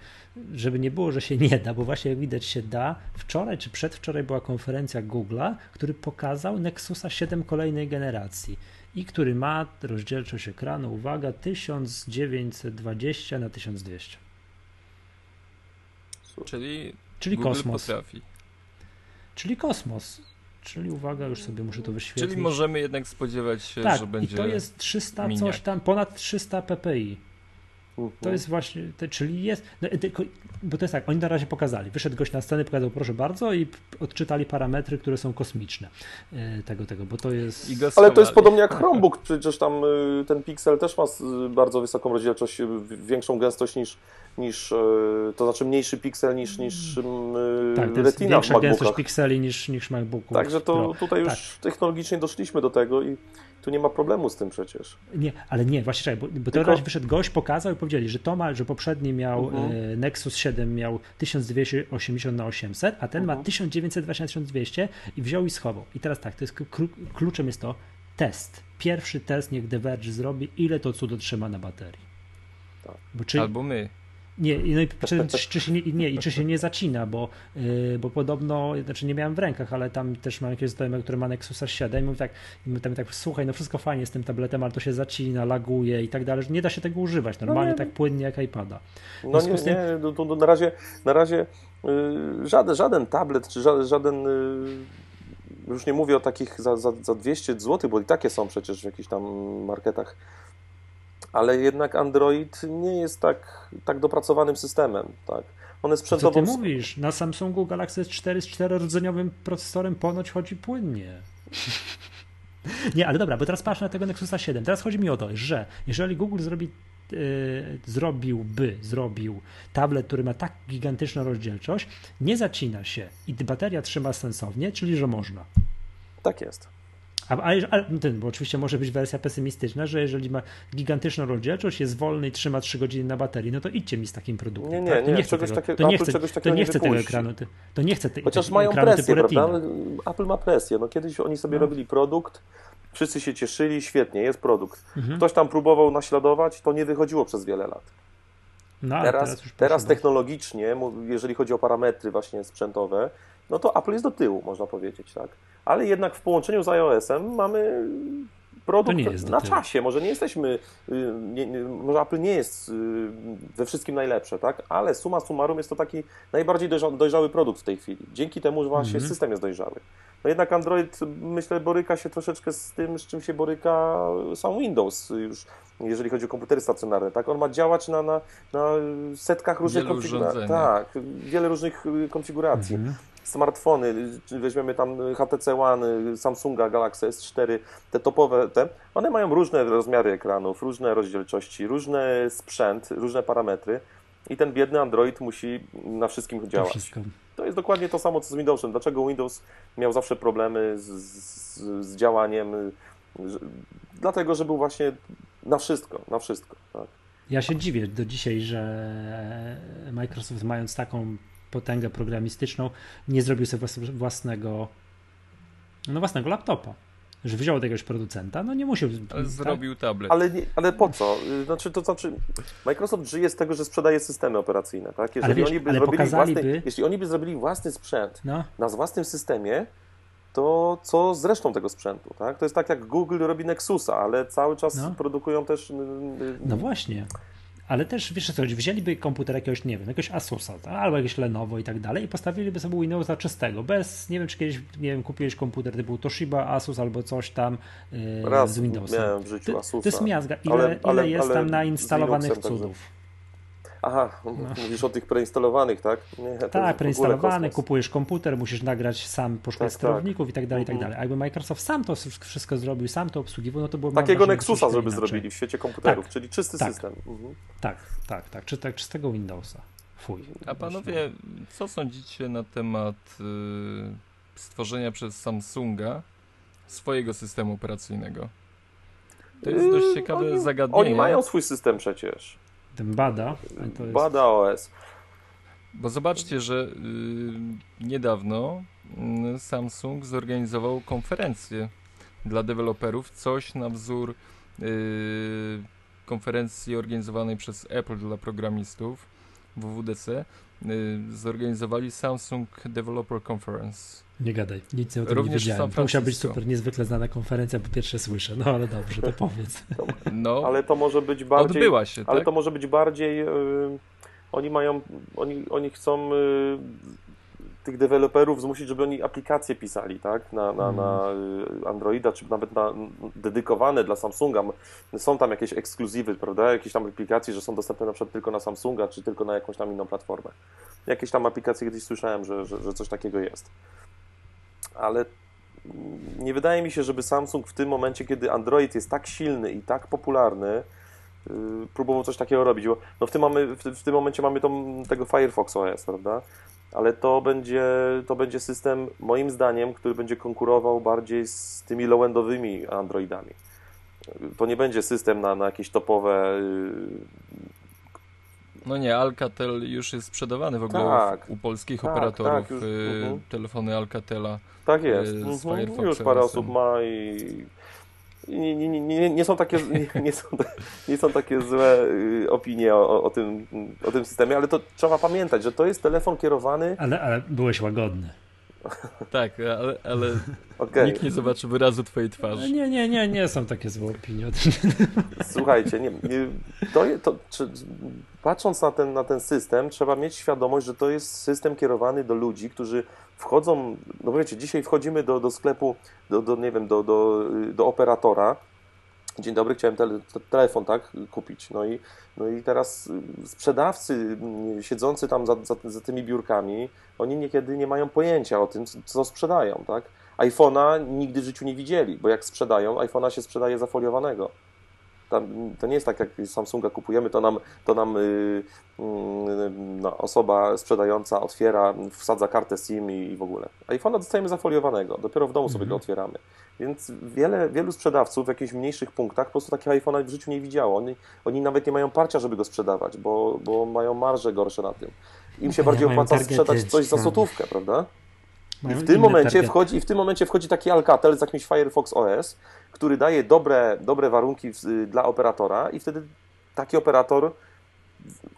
żeby nie było, że się nie da, bo właśnie jak widać się da, wczoraj czy przedwczoraj była konferencja Google'a, który pokazał Nexusa 7 kolejnej generacji i który ma rozdzielczość ekranu, uwaga, 1920 na 1200. Czyli, Czyli Google kosmos. Potrafi. Czyli kosmos. Czyli uwaga, już sobie muszę to wyświetlić. Czyli możemy jednak spodziewać się, tak, że będzie. I to jest 300 miniak. coś tam, ponad 300 ppi. To jest właśnie, to, czyli jest, no, tylko, bo to jest tak, oni na razie pokazali, wyszedł gość na scenę, pokazał proszę bardzo i odczytali parametry, które są kosmiczne e, tego, tego, bo to jest... Ale to jest podobnie jak Chromebook, przecież tam y, ten Pixel też ma bardzo wysoką rozdzielczość, y, większą gęstość niż, niż to znaczy mniejszy piksel niż, niż tak, to jest Retina większa gęstość pikseli niż, niż MacBooku. Także to Pro. tutaj już tak. technologicznie doszliśmy do tego i tu nie ma problemu z tym przecież. Nie, ale nie, właśnie, bo, bo Tylko... teraz wyszedł gość, pokazał i powiedzieli, że to ma, że poprzedni miał uh mhm. -huh. Nexus 7 miał 1280 na 800, a ten uh -huh. ma 1920 na 1200 i wziął i schował. I teraz tak, to jest kluczem jest to test. Pierwszy test niech The zrobi, ile to cudo trzyma na baterii. Tak. Czy... Albo my. Nie, no i czy, (laughs) czy, się nie, nie, i czy się nie zacina, bo, yy, bo podobno, znaczy nie miałem w rękach, ale tam też mam jakieś znajome, który ma Nexusa 7 i mówi tak, i tam tak, słuchaj, no wszystko fajnie z tym tabletem, ale to się zacina, laguje i tak dalej, że nie da się tego używać. Normalnie no tak płynnie jak iPada. No nie, tym... nie, no to, to na razie, na razie yy, żaden, żaden tablet, czy żaden, żaden yy, już nie mówię o takich za, za, za 200 zł, bo i takie są przecież w jakichś tam marketach ale jednak Android nie jest tak, tak dopracowanym systemem. Tak. On jest sprzętowo... Co ty mówisz? Na Samsungu Galaxy S4 z czterorodzeniowym procesorem ponoć chodzi płynnie. (laughs) Nie, ale dobra, bo teraz patrz na tego Nexusa 7. Teraz chodzi mi o to, że jeżeli Google zrobi, yy, zrobiłby, zrobił tablet, który ma tak gigantyczną rozdzielczość, nie zacina się i bateria trzyma sensownie, czyli że można. Tak jest. A, a, a ten, bo oczywiście może być wersja pesymistyczna, że jeżeli ma gigantyczną rozdzielczość, jest wolny i trzyma 3 godziny na baterii, no to idźcie mi z takim produktem. Nie, nie, tak? nie, nie, czegoś tego, takiego, to nie chcę, czegoś takiego to nie chcę tego ekranu. To, to nie chcę te, Chociaż mają presję, prawda? Apple ma presję. No, kiedyś oni sobie no. robili produkt, wszyscy się cieszyli, świetnie, jest produkt. Mhm. Ktoś tam próbował naśladować, to nie wychodziło przez wiele lat. No, teraz, teraz, teraz technologicznie, jeżeli chodzi o parametry właśnie sprzętowe, no to Apple jest do tyłu, można powiedzieć, tak. Ale jednak w połączeniu z iOS-em mamy produkt na czasie. Może nie jesteśmy, y, nie, nie, może Apple nie jest y, we wszystkim najlepsze, tak? Ale suma summarum jest to taki najbardziej dojrzały produkt w tej chwili. Dzięki temu, że właśnie mm -hmm. system jest dojrzały. No jednak Android, myślę, boryka się troszeczkę z tym, z czym się boryka sam Windows już, jeżeli chodzi o komputery stacjonarne, tak? On ma działać na, na, na setkach różnych konfiguracji. Tak, wiele różnych y, konfiguracji. Mm -hmm smartfony, weźmiemy tam HTC One, Samsunga Galaxy S4, te topowe, te, one mają różne rozmiary ekranów, różne rozdzielczości, różny sprzęt, różne parametry i ten biedny Android musi na wszystkim działać. Wszystko. To jest dokładnie to samo, co z Windowsem. Dlaczego Windows miał zawsze problemy z, z, z działaniem? Dlatego, że był właśnie na wszystko, na wszystko. Tak. Ja się dziwię do dzisiaj, że Microsoft mając taką potęgę programistyczną, nie zrobił sobie własnego, no własnego laptopa. Że wziął od jakiegoś producenta, no nie musiał. Ale tak? zrobił tablet. Ale, nie, ale po co? Znaczy, to znaczy, Microsoft żyje z tego, że sprzedaje systemy operacyjne, tak? Jeżeli, wiesz, oni, by zrobili własny, jeśli oni by zrobili własny sprzęt no. na własnym systemie, to co z resztą tego sprzętu, tak? To jest tak jak Google robi Nexusa, ale cały czas no. produkują też... No właśnie ale też, wiesz co, wzięliby komputer jakiegoś, nie wiem, jakiegoś Asusa, tak? albo jakieś Lenovo i tak dalej i postawiliby sobie Windowsa czystego, bez, nie wiem, czy kiedyś, nie wiem, kupiłeś komputer typu Toshiba, Asus albo coś tam yy, Raz z Windowsem. miałem w życiu Asusa. To jest miazga. Ile, ale, ale, ile jest tam nainstalowanych cudów? Aha, no. mówisz o tych preinstalowanych, tak? Nie, tak, preinstalowanych, kupujesz komputer, musisz nagrać sam poszukać tak, sterowników tak. i tak dalej, i tak mhm. dalej. A jakby Microsoft sam to wszystko zrobił, sam to obsługiwał, no to było Takiego Nexusa, żeby zrobili w świecie komputerów, tak, czyli czysty tak, system. Mhm. Tak, tak, tak, czy, tak, czystego Windowsa. Fuj. A panowie, co sądzicie na temat y, stworzenia przez Samsunga swojego systemu operacyjnego? To jest dość yy, ciekawe oni, zagadnienie. Oni mają swój system przecież. Ten Bada. To jest... Bada OS. Bo zobaczcie, że y, niedawno y, Samsung zorganizował konferencję dla deweloperów, coś na wzór y, konferencji organizowanej przez Apple dla programistów WWDC. Y, zorganizowali Samsung Developer Conference. Nie gadaj, nic o tym Również nie wiedziałem. To musiała być super niezwykle znana konferencja, po pierwsze słyszę, no ale dobrze, to powiedz. (laughs) No, ale to może być bardziej... Odbyła się, Ale tak? to może być bardziej... Yy, oni mają... Oni, oni chcą... Yy, tych deweloperów zmusić, żeby oni aplikacje pisali, tak, na, na, na y, Androida, czy nawet na dedykowane dla Samsunga. Są tam jakieś ekskluzywy, prawda, jakieś tam aplikacje, że są dostępne na przykład tylko na Samsunga, czy tylko na jakąś tam inną platformę. Jakieś tam aplikacje kiedyś słyszałem, że, że, że coś takiego jest. Ale nie wydaje mi się, żeby Samsung w tym momencie, kiedy Android jest tak silny i tak popularny, y, próbował coś takiego robić, bo no w, tym mamy, w, w tym momencie mamy tą, tego Firefox OS, prawda? Ale to będzie, to będzie system, moim zdaniem, który będzie konkurował bardziej z tymi low-endowymi Androidami. To nie będzie system na, na jakieś topowe y, no nie, Alcatel już jest sprzedawany w ogóle tak, u polskich tak, operatorów. Tak, już, y, uh mhm. -huh. Telefony Alcatela. Tak jest. Y, z -huh. Już parę osób ma i nie, nie, nie, nie, są takie, nie, (laughs) nie, są, nie są takie złe y, opinie o, o, tym, o tym systemie, ale to trzeba pamiętać, że to jest telefon kierowany. Ale, ale byłeś łagodny. Tak, ale, ale okay. nikt nie zobaczy wyrazu twojej twarzy. Nie, nie, nie, nie są takie złe opinie. Słuchajcie, nie, nie, to, to, czy, patrząc na ten, na ten system, trzeba mieć świadomość, że to jest system kierowany do ludzi, którzy wchodzą, no wiecie, dzisiaj wchodzimy do, do sklepu, do, do, nie wiem, do, do, do operatora, Dzień dobry, chciałem tele, telefon tak kupić. No i, no i teraz sprzedawcy mm, siedzący tam za, za, za tymi biurkami, oni niekiedy nie mają pojęcia o tym, co sprzedają. Tak? iPhone'a nigdy w życiu nie widzieli, bo jak sprzedają, iPhone'a się sprzedaje zafoliowanego. Tam, to nie jest tak, jak Samsunga kupujemy, to nam, to nam yy, yy, no, osoba sprzedająca otwiera, wsadza kartę SIM i, i w ogóle. iPhone'a dostajemy zafoliowanego, dopiero w domu sobie go mhm. otwieramy. Więc wiele, wielu sprzedawców w jakichś mniejszych punktach po prostu takiego iPhone'a w życiu nie widziało. Oni, oni nawet nie mają parcia, żeby go sprzedawać, bo, bo mają marże gorsze na tym. Im się bardziej opłaca sprzedać coś za złotówkę, prawda? I w tym, momencie wchodzi, I w tym momencie wchodzi taki Alcatel z jakimś Firefox OS, który daje dobre, dobre warunki dla operatora i wtedy taki operator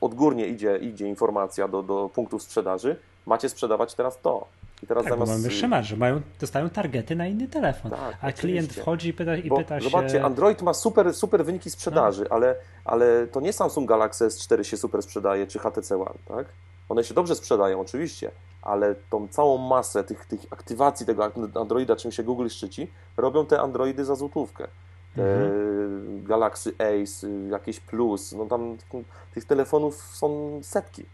odgórnie idzie, idzie informacja do, do punktów sprzedaży, macie sprzedawać teraz to. I teraz tak, zamiast... mamy wyższe marże, mają, dostają targety na inny telefon, tak, a oczywiście. klient wchodzi i pyta, i pyta się... Zobaczcie, Android ma super, super wyniki sprzedaży, no. ale, ale to nie Samsung Galaxy S4 się super sprzedaje, czy HTC One, tak? One się dobrze sprzedają, oczywiście, ale tą całą masę tych, tych aktywacji tego Androida, czym się Google szczyci, robią te Androidy za złotówkę. Te mhm. Galaxy Ace, jakieś Plus, no tam tych telefonów są setki.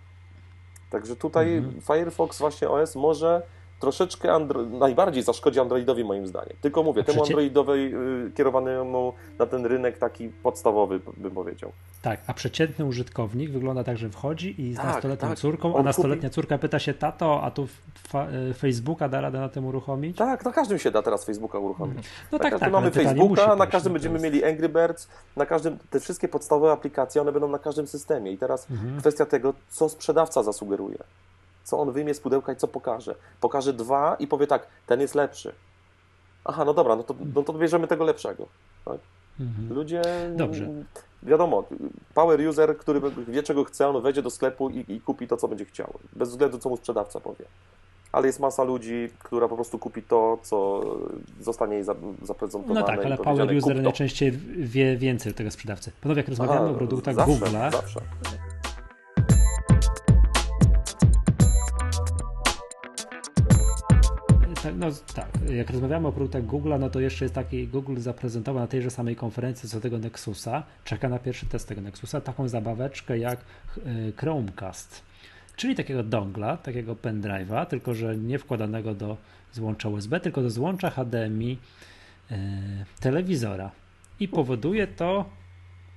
Także tutaj mhm. Firefox właśnie OS może troszeczkę Andro najbardziej zaszkodzi Androidowi moim zdaniem. Tylko mówię, temu Androidowi y, kierowanemu na ten rynek taki podstawowy, bym powiedział. Tak, a przeciętny użytkownik wygląda tak, że wchodzi i z tak, nastoletnią tak. córką, a nastoletnia kupi... córka pyta się, tato, a tu y, Facebooka da radę na tym uruchomić? Tak, na każdym się da teraz Facebooka uruchomić. Mhm. No tak, tak. Mamy Facebooka, na każdym będziemy jest... mieli Angry Birds, na każdym, te wszystkie podstawowe aplikacje, one będą na każdym systemie. I teraz mhm. kwestia tego, co sprzedawca zasugeruje co on wyjmie z pudełka i co pokaże. Pokaże dwa i powie tak, ten jest lepszy. Aha, no dobra, no to, no to bierzemy tego lepszego. Tak? Mhm. Ludzie. Dobrze. Wiadomo, power user, który wie czego chce, on wejdzie do sklepu i, i kupi to, co będzie chciał. Bez względu, co mu sprzedawca powie ale jest masa ludzi, która po prostu kupi to, co zostanie jej zaprezentowane. No tak, ale power user najczęściej wie więcej tego sprzedawcy. Podobnie jak rozmawiamy Aha, o produktach Google'a, zawsze. No tak, jak rozmawiamy o produktach Google'a, no to jeszcze jest taki, Google zaprezentował na tejże samej konferencji co tego Nexusa, czeka na pierwszy test tego Nexusa, taką zabaweczkę jak e, Chromecast, czyli takiego dongla, takiego pendrive'a, tylko że nie wkładanego do złącza USB, tylko do złącza HDMI e, telewizora. I powoduje to,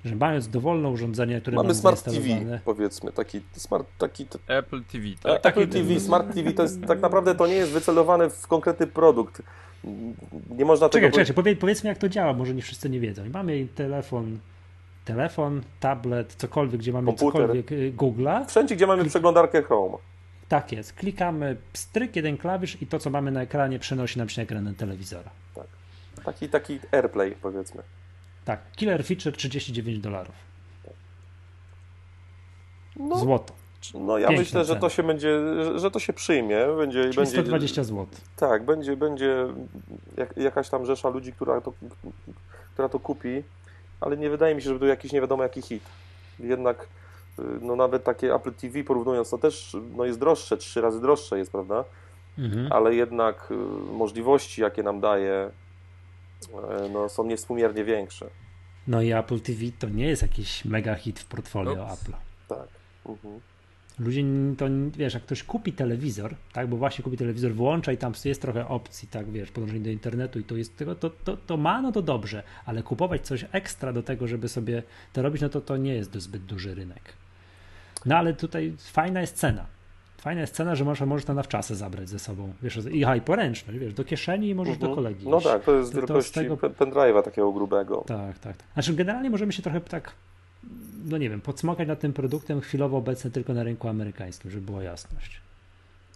że mając dowolne urządzenie, które mamy Smart TV, powiedzmy, taki smart, taki... Apple TV, tak? Apple TV, Smart TV, to jest tak naprawdę to nie jest wycelowane w konkretny produkt. Nie można czekaj, tego... Czekaj, powiedzmy jak to działa, może nie wszyscy nie wiedzą. Mamy telefon, telefon, tablet, cokolwiek, gdzie mamy Komputer. cokolwiek y, Google'a. Wszędzie, gdzie mamy przeglądarkę Chrome. Tak jest. Klikamy stryk, jeden klawisz i to, co mamy na ekranie, przenosi nam się na ekran telewizora. Tak. Taki, taki AirPlay, powiedzmy. Tak, killer feature 39 dolarów. No, Złoto. No ja myślę, że to się będzie, że to się przyjmie. Będzie, Czyli będzie, 120 zł. Tak, będzie, będzie jak, jakaś tam rzesza ludzi, która to, która to kupi, ale nie wydaje mi się, że był jakiś nie wiadomo jaki hit. Jednak no nawet takie Apple TV porównując, to też no jest droższe, trzy razy droższe jest, prawda? mhm. ale jednak możliwości, jakie nam daje, no, są niewspółmiernie większe. No i Apple TV to nie jest jakiś mega hit w portfolio Apple. Tak. Mhm. Ludzie to, wiesz, jak ktoś kupi telewizor, tak, bo właśnie kupi telewizor, włącza i tam jest trochę opcji, tak, wiesz, podłączenie do internetu i to jest tego, to, to, to ma, no to dobrze, ale kupować coś ekstra do tego, żeby sobie to robić, no to to nie jest zbyt duży rynek. No ale tutaj fajna jest cena. Fajna jest cena, że możesz, możesz to na wczasy zabrać ze sobą. Wiesz, i haj, poręczność, wiesz, do kieszeni i możesz do mhm. kolegi. No tak, to jest to, wielkości to tego... pendrive'a takiego grubego. Tak, tak, tak. Znaczy generalnie możemy się trochę tak no nie wiem, podsmokać nad tym produktem chwilowo obecny tylko na rynku amerykańskim, żeby była jasność.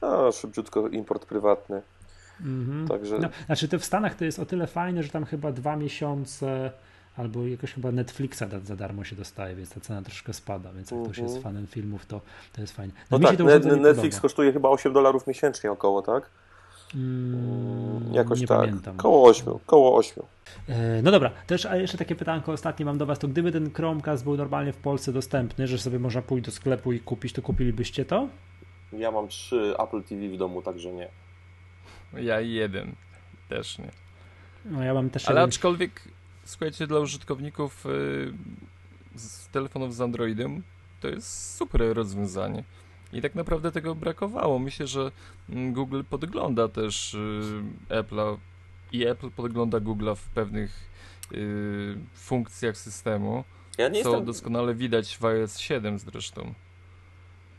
A, szybciutko import prywatny. Mhm. Także... No, znaczy to w Stanach to jest o tyle fajne, że tam chyba dwa miesiące albo jakoś chyba Netflixa za darmo się dostaje, więc ta cena troszkę spada, więc jak ktoś jest mhm. fanem filmów, to, to jest fajne. No, no tak, Netflix podoba. kosztuje chyba 8 dolarów miesięcznie około, tak? Mm, Jakoś nie tak. Pamiętam. Koło 8, koło 8. E, no dobra, też a jeszcze takie pytanko ostatnie mam do Was, to gdyby ten Chromecast był normalnie w Polsce dostępny, że sobie można pójść do sklepu i kupić, to kupilibyście to? Ja mam trzy Apple TV w domu, także nie. Ja jeden, też nie. No ja mam też Ale jeden. aczkolwiek, słuchajcie, dla użytkowników yy, z telefonów z Androidem to jest super rozwiązanie. I tak naprawdę tego brakowało. Myślę, że mm, Google podgląda też yy, Apple'a i Apple podgląda Google'a w pewnych yy, funkcjach systemu. Ja nie co jestem... doskonale widać w iOS 7 zresztą.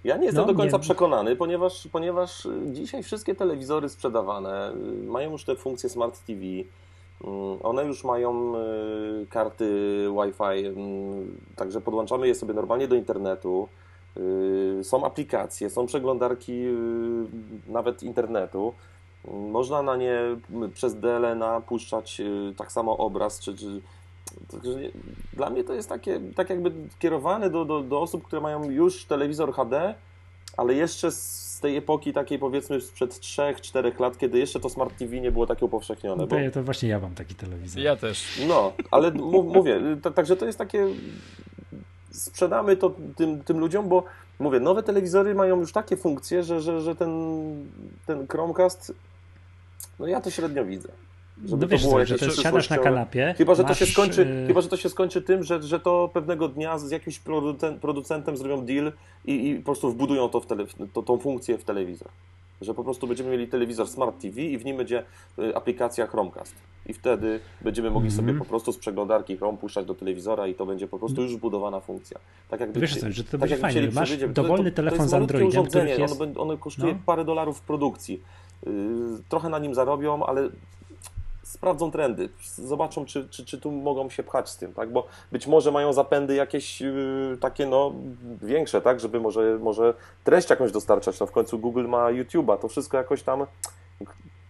Ja nie jestem no, do końca nie. przekonany, ponieważ, ponieważ dzisiaj wszystkie telewizory sprzedawane y, mają już te funkcje Smart TV. Y, one już mają y, karty Wi-Fi, także podłączamy je sobie normalnie do internetu. Są aplikacje, są przeglądarki nawet internetu. Można na nie przez DLNA puszczać y, tak samo obraz, czy, czy dla mnie to jest takie, tak jakby kierowane do, do, do osób, które mają już telewizor HD, ale jeszcze z tej epoki takiej powiedzmy sprzed 3-4 lat, kiedy jeszcze to Smart TV nie było takie upowszechnione. Bo... To właśnie ja mam taki telewizor. Ja też. No, ale mówię, także to jest takie sprzedamy to tym, tym ludziom, bo mówię, nowe telewizory mają już takie funkcje, że, że, że ten, ten Chromecast no ja to średnio widzę. Żeby no wiesz, to było co, że to siadasz na kanapie. Chyba, że masz... to się skończy, yy... chyba, że to się skończy tym, że, że to pewnego dnia z jakimś producentem zrobią deal i, i po prostu wbudują to w tele, to, tą funkcję w telewizor. Że po prostu będziemy mieli telewizor Smart TV i w nim będzie y, aplikacja Chromecast. I wtedy będziemy mogli mm -hmm. sobie po prostu z przeglądarki Chrome puszczać do telewizora i to będzie po prostu już wbudowana funkcja. Tak jakby, Wiesz co, że to tak będzie fajnie, masz dowolny telefon to, z Androidem, urządzenie, jest... ono, ono kosztuje no. parę dolarów w produkcji Y, trochę na nim zarobią, ale sprawdzą trendy, zobaczą, czy, czy, czy tu mogą się pchać z tym, tak? Bo być może mają zapędy jakieś yy, takie, no, większe, tak? Żeby może, może treść jakąś dostarczać. No w końcu Google ma YouTube'a, to wszystko jakoś tam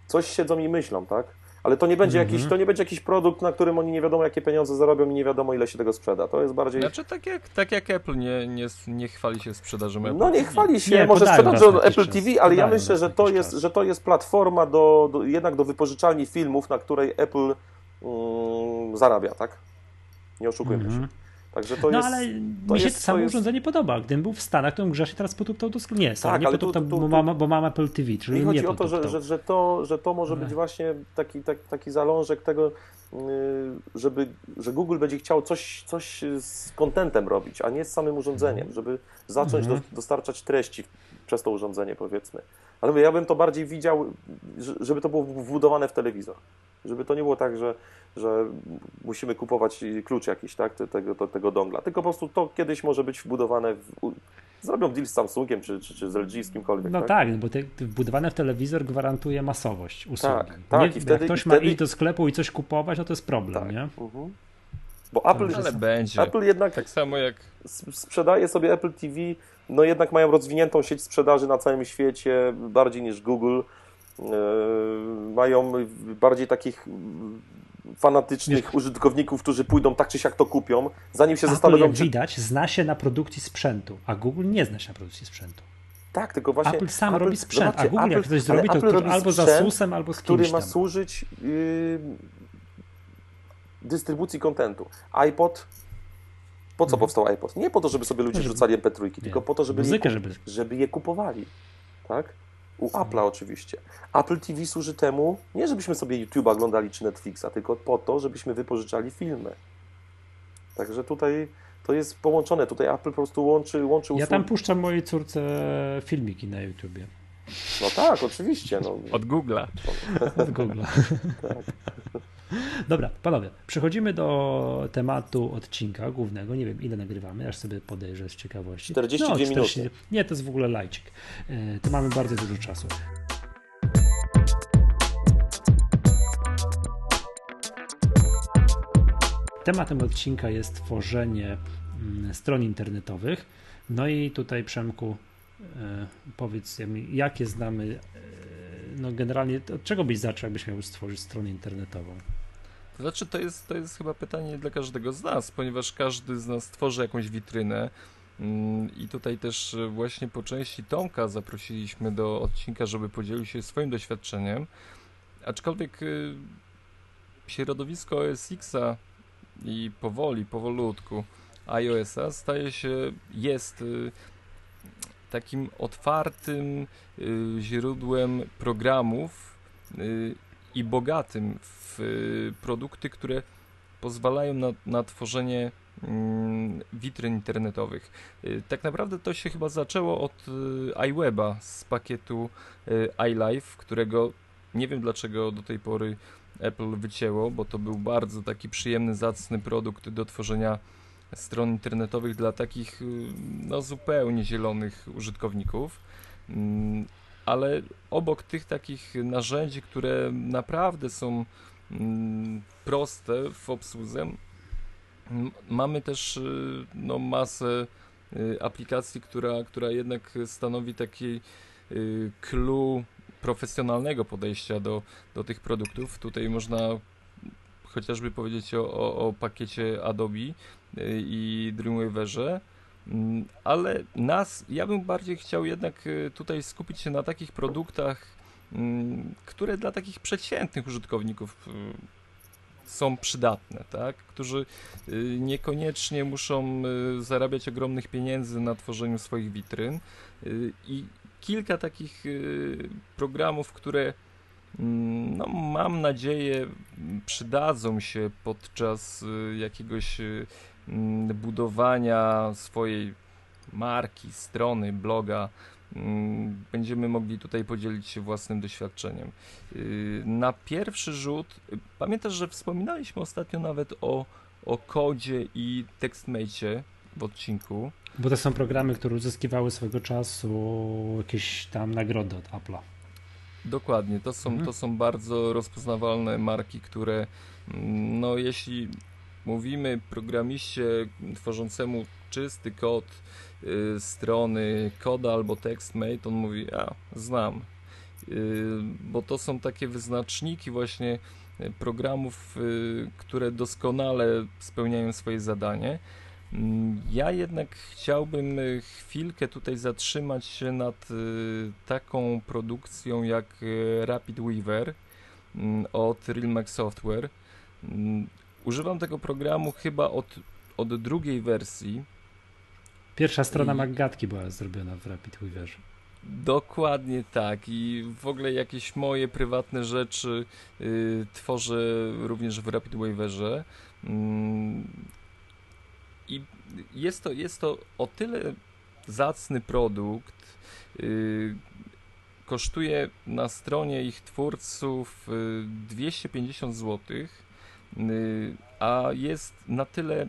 coś siedzą i myślą, tak? Ale to nie będzie, mm -hmm. jakiś, to nie będzie jakiś produkt, na którym oni nie wiadomo, jakie pieniądze zarobią i nie wiadomo, ile się tego sprzeda. To jest bardziej. Znaczy, tak jak, tak jak Apple nie, nie, nie chwali się sprzedażą Apple No, nie chwali się, nie, może sprzedażą Apple TV, ale ja myślę, że to, jest, że to jest platforma do, do, jednak do wypożyczalni filmów, na której Apple um, zarabia, tak? Nie oszukujmy mm -hmm. się. Także to no jest, ale mi się jest, to samo urządzenie podoba. Gdybym był w Stanach, to bym grze się teraz potuptał do sklepu. Nie, sorry, tak, nie potuptał, bo, mam, bo mam Apple TV, czyli mi chodzi o to że, że, że, to, że to może być właśnie taki, taki, taki zalążek tego, y, żeby, że Google będzie chciał coś, coś z kontentem robić, a nie z samym urządzeniem, mhm. żeby zacząć mhm. do, dostarczać treści przez to urządzenie, powiedzmy. Ale ja bym to bardziej widział, żeby to było wbudowane w telewizor. Żeby to nie było tak, że, że musimy kupować klucz jakiś, tak, tego, tego dongla. Tylko po prostu to kiedyś może być wbudowane w, zrobią deal z Samsungiem czy, czy, czy z LG, z kimkolwiek. No tak, tak bo te, wbudowane w telewizor gwarantuje masowość usługi. Tak, tak. Nie, i wtedy, jak ktoś ma wtedy... iść do sklepu i coś kupować, no to jest problem, tak. nie? Uh-huh. Bo Apple, no, ale będzie. Apple jednak tak samo jak sprzedaje sobie Apple TV, no jednak mają rozwiniętą sieć sprzedaży na całym świecie, bardziej niż Google. Yy, mają bardziej takich fanatycznych użytkowników, którzy pójdą tak czy siak to kupią, zanim się Apple, zastanowią. Jak widać, zna się na produkcji sprzętu, a Google nie zna się na produkcji sprzętu. Tak, tylko właśnie. Apple sam Apple, robi sprzęt, a Google Apple, jak coś zrobi, to, to albo za susem, albo z Który ma służyć yy, dystrybucji kontentu. iPod. Po co mhm. powstał iPod? Nie po to, żeby sobie ludzie wrzucali MP3, tylko po to, żeby, muzykę, je, żeby... żeby je kupowali. Tak? U Apple'a oczywiście. Apple TV służy temu, nie żebyśmy sobie YouTube'a oglądali czy Netflixa, tylko po to, żebyśmy wypożyczali filmy. Także tutaj to jest połączone. Tutaj Apple po prostu łączy, łączy usługi. Ja tam puszczam mojej córce filmiki na YouTubie. No tak, oczywiście. No. Od Google'a. Od Google'a. tak. Dobra, panowie, przechodzimy do tematu odcinka głównego. Nie wiem, ile nagrywamy, aż sobie podejrzę z ciekawości. 42 no, 40... minuty. Nie, to jest w ogóle lajcik. E, to mamy bardzo dużo czasu. Tematem odcinka jest tworzenie mm, stron internetowych. No i tutaj Przemku e, powiedz mi, jakie znamy, e, no generalnie od czego byś zaczął, jakbyś miał stworzyć stronę internetową? Znaczy, to jest, to jest chyba pytanie dla każdego z nas, ponieważ każdy z nas tworzy jakąś witrynę. Mm, I tutaj też właśnie po części Tomka zaprosiliśmy do odcinka, żeby podzielił się swoim doświadczeniem. Aczkolwiek y, środowisko OS Xa i powoli, powolutku iOS-a staje się, jest y, takim otwartym źródłem programów i bogatym w produkty, które pozwalają na, na tworzenie mm, witryn internetowych. Tak naprawdę to się chyba zaczęło od iWeba z pakietu iLife, którego nie wiem dlaczego do tej pory Apple wycięło, bo to był bardzo taki przyjemny, zacny produkt do tworzenia stron internetowych dla takich y, no, zupełnie zielonych użytkowników. Ale obok tych takich narzędzi, które naprawdę są mm, proste w obsłudze, mamy też y, no, masę y, aplikacji, która, która jednak stanowi taki clue profesjonalnego podejścia do, do tych produktów. Tutaj można chociażby powiedzieć o, o, o pakiecie Adobe y, i Dreamweaverze, ale nas, ja bym bardziej chciał jednak y, tutaj skupić się na takich produktach, mm, które dla takich przeciętnych użytkowników y, są przydatne, tak? którzy niekoniecznie muszą zarabiać ogromnych pieniędzy na tworzeniu swoich witryn i kilka takich programów, które mm, no, mam nadzieję przydadzą się podczas jakiegoś mm, budowania swojej marki, strony, bloga. Mm, będziemy mogli tutaj podzielić się własnym doświadczeniem. Na pierwszy rzut, pamiętasz, że wspominaliśmy ostatnio nawet o, o kodzie i TextMate w odcinku. Bo to są programy, które uzyskiwały swego czasu jakieś tam nagrody od Apple'a. Dokładnie, to są, mhm. to są bardzo rozpoznawalne marki, które no jeśli mówimy programiście tworzącemu czysty kod y, strony koda albo TextMate, on mówi, a znam, y, bo to są takie wyznaczniki właśnie programów, y, które doskonale spełniają swoje zadanie. Mm, ja jednak chciałbym y, chwilkę tutaj zatrzymać się nad y, taką produkcją jak y, Rapid Weaver mm, od Realmax Software. Mm, używam tego programu chyba od, od drugiej wersji. Pierwsza strona I... Maggatki była zrobiona w Rapid Weaverze. Dokładnie tak i w ogóle jakieś moje prywatne rzeczy y, tworzę również w Rapid Weaverze. I jest to, jest to o tyle zacny produkt, yy, kosztuje na stronie ich twórców 250 zł, yy, a jest na tyle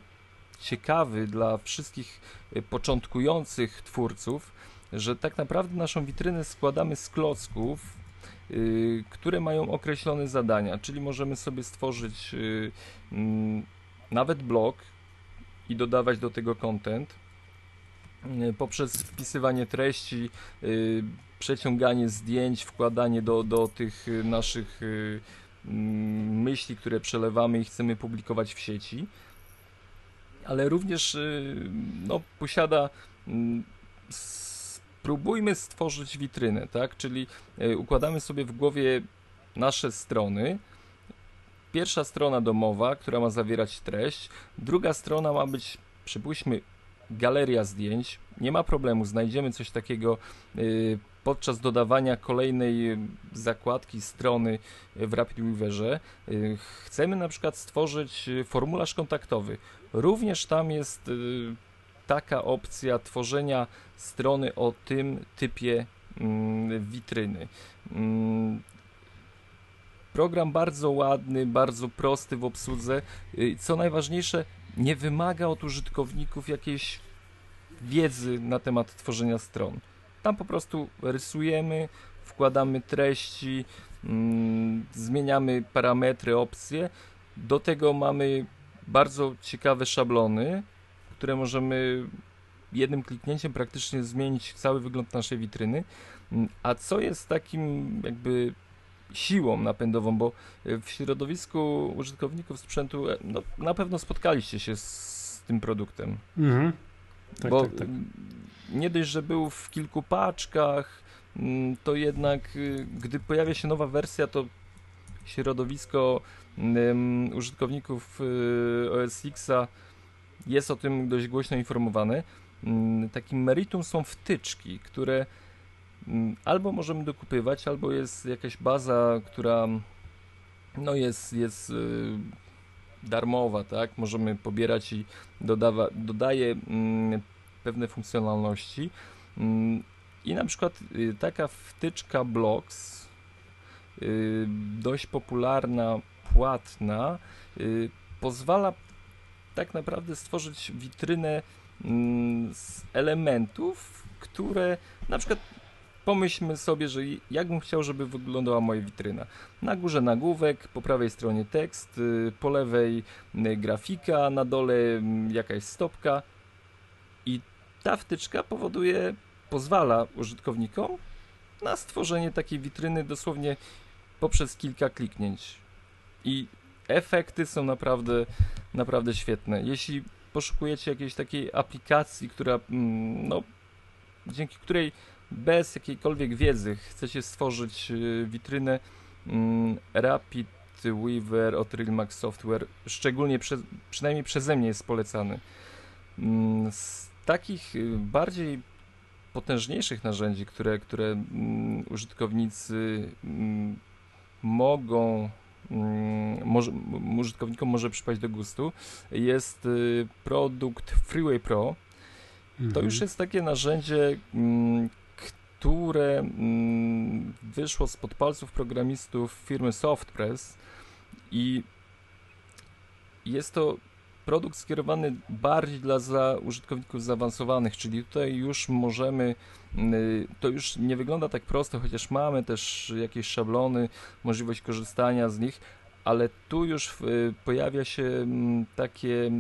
ciekawy dla wszystkich y, początkujących twórców, że tak naprawdę naszą witrynę składamy z klocków, yy, które mają określone zadania, czyli możemy sobie stworzyć yy, nawet blog, i dodawać do tego content y, poprzez wpisywanie treści, y, przeciąganie zdjęć, wkładanie do, do tych y, naszych mm, myśli, które przelewamy i chcemy publikować w sieci, ale również no, posiada mm, spróbujmy stworzyć witrynę, tak? Czyli układamy sobie w głowie nasze strony, Pierwsza strona domowa, która ma zawierać treść, druga strona ma być, przypuśćmy, galeria zdjęć. Nie ma problemu, znajdziemy coś takiego yy, podczas dodawania kolejnej zakładki, strony w RapidWeaverze y, chcemy na przykład stworzyć formularz kontaktowy. Również tam jest y, taka opcja tworzenia strony o tym typie mm, witryny. Mm, program bardzo ładny, bardzo prosty w obsłudze. Y, co najważniejsze, nie wymaga od użytkowników jakiejś wiedzy na temat tworzenia stron. Tam po prostu rysujemy, wkładamy treści, mm, zmieniamy parametry, opcje. Do tego mamy bardzo ciekawe szablony, które możemy jednym kliknięciem praktycznie zmienić cały wygląd naszej witryny. Mm, a co jest takim jakby siłą napędową, bo w środowisku użytkowników sprzętu e, no, na pewno spotkaliście się z tym produktem. Mhm. Tak, bo tak, tak. nie dość, że był w kilku paczkach, mm, to jednak y, gdy pojawia się nowa wersja, to środowisko um, użytkowników y, OS Xa jest o tym dość głośno informowane. Um, takim meritum są wtyczki, które um, albo możemy dokupywać, albo jest jakaś baza, która no jest, jest y, darmowa, tak? Możemy pobierać i dodawa, dodaje mm, pewne funkcjonalności. Mm, I na przykład y, taka wtyczka Blocks, y, dość popularna, płatna, y, pozwala tak naprawdę stworzyć witrynę mm, z elementów, które na przykład Pomyślmy sobie, że jakbym chciał, żeby wyglądała moja witryna. Na górze nagłówek, po prawej stronie tekst, y, po lewej y, grafika, na dole mm, jakaś stopka i ta wtyczka powoduje, pozwala użytkownikom na stworzenie takiej witryny dosłownie poprzez kilka kliknięć. I efekty są naprawdę, naprawdę świetne. Jeśli poszukujecie jakiejś takiej aplikacji, która, mm, no, dzięki której bez jakiejkolwiek wiedzy chcecie stworzyć y, witrynę mm, Rapid Weaver od Realmax Software, szczególnie prze, przynajmniej przeze mnie jest polecany. Mm, z takich y, bardziej potężniejszych narzędzi, które, które mm, użytkownicy mogą może, użytkownikom może przypaść do gustu, jest y, produkt Freeway Pro. To mhm. już jest takie narzędzie, które mm, wyszło spod palców programistów firmy Softpress i jest to produkt skierowany bardziej dla za użytkowników zaawansowanych, czyli tutaj już możemy, mm, to już nie wygląda tak prosto, chociaż mamy też jakieś szablony, możliwość korzystania z nich, ale tu już y, pojawia się mm, takie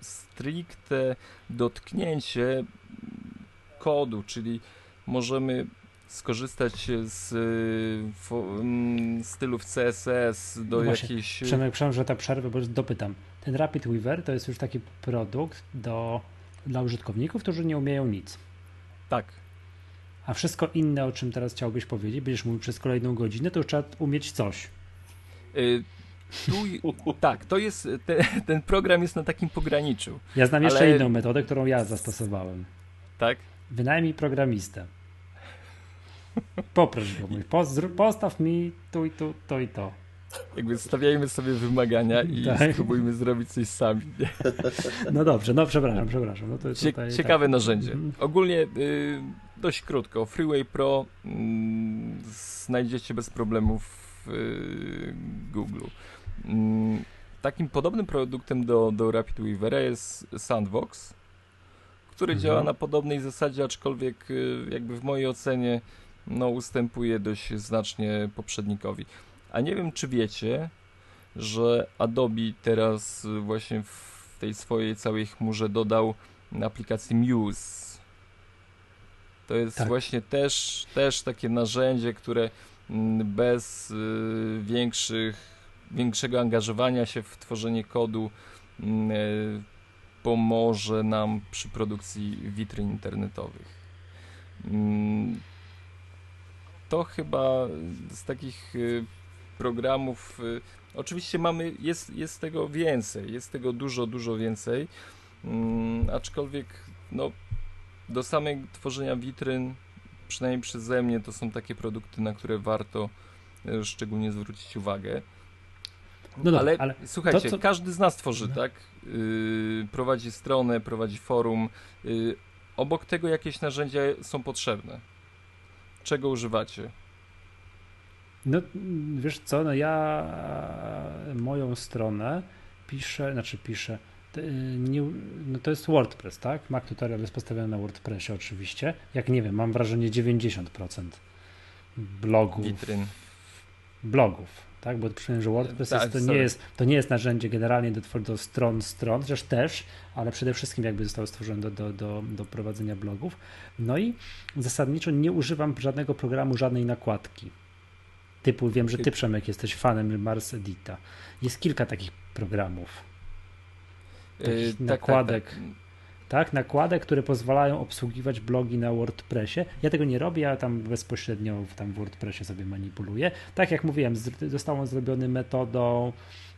stricte dotknięcie kodu, czyli możemy skorzystać z y, mm, stylów CSS do no jakiejś... Przemek, przepraszam, że ta przerwę, bo dopytam. Ten Rapid Weaver to jest już taki produkt do, dla użytkowników, którzy nie umieją nic. Tak. A wszystko inne, o czym teraz chciałbyś powiedzieć, będziesz mówił przez kolejną godzinę, to już trzeba umieć coś. Y tu, (laughs) tak, to jest, te, ten program jest na takim pograniczu. Ja znam jeszcze ale... inną metodę, którą ja zastosowałem. Tak? Wynajmij programistę. Poproś go, mój, postaw mi tu i tu, to i to. Jakby stawiajmy sobie wymagania i tak. spróbujmy zrobić coś sami. No dobrze, no przepraszam, przepraszam. No to Cie tutaj, ciekawe tak. narzędzie. Mhm. Ogólnie y, dość krótko. Freeway Pro y, znajdziecie bez problemu w y, Google. Mm, takim podobnym produktem do, do Rapid Weavera jest Sandbox który mhm. działa na podobnej zasadzie, aczkolwiek y, jakby w mojej ocenie no, ustępuje dość znacznie poprzednikowi. A nie wiem, czy wiecie, że Adobe teraz właśnie w tej swojej całej chmurze dodał aplikację Muse. To jest tak. właśnie też, też takie narzędzie, które mm, bez y, większych, większego angażowania się w tworzenie kodu mm, y, pomoże nam przy produkcji witryn internetowych. Mm, to chyba z takich y, programów, y, oczywiście mamy, jest, jest tego więcej, jest tego dużo, dużo więcej, mm, aczkolwiek no, do samego tworzenia witryn przynajmniej przeze mnie to są takie produkty, na które warto e, szczególnie zwrócić uwagę. No dobra, ale, ale, słuchajcie, to, co... każdy z nas tworzy, no. tak? Yy, prowadzi stronę, prowadzi forum. Yy, obok tego jakieś narzędzia są potrzebne. Czego używacie? No wiesz co, no ja moją stronę piszę, znaczy piszę, nie, no to jest WordPress, tak? Mac Tutorial jest postawiony na WordPressie oczywiście. Jak nie wiem, mam wrażenie 90% blogów. Witryn. Blogów, tak? Bo przypomnę, że WordPress tak, jest, to, nie jest, to nie jest narzędzie generalnie do, do stron, stron, chociaż też, ale przede wszystkim jakby zostało stworzone do, do, do, do prowadzenia blogów. No i zasadniczo nie używam żadnego programu, żadnej nakładki. Typu, wiem, że ty Przemek jesteś fanem Mars Edita. Jest kilka takich programów takich yy, nakładek. Tak, tak, tak, nakładek, które pozwalają obsługiwać blogi na WordPressie. Ja tego nie robię, ja tam bezpośrednio tam w WordPressie sobie manipuluję. Tak jak mówiłem, został on zrobiony metodą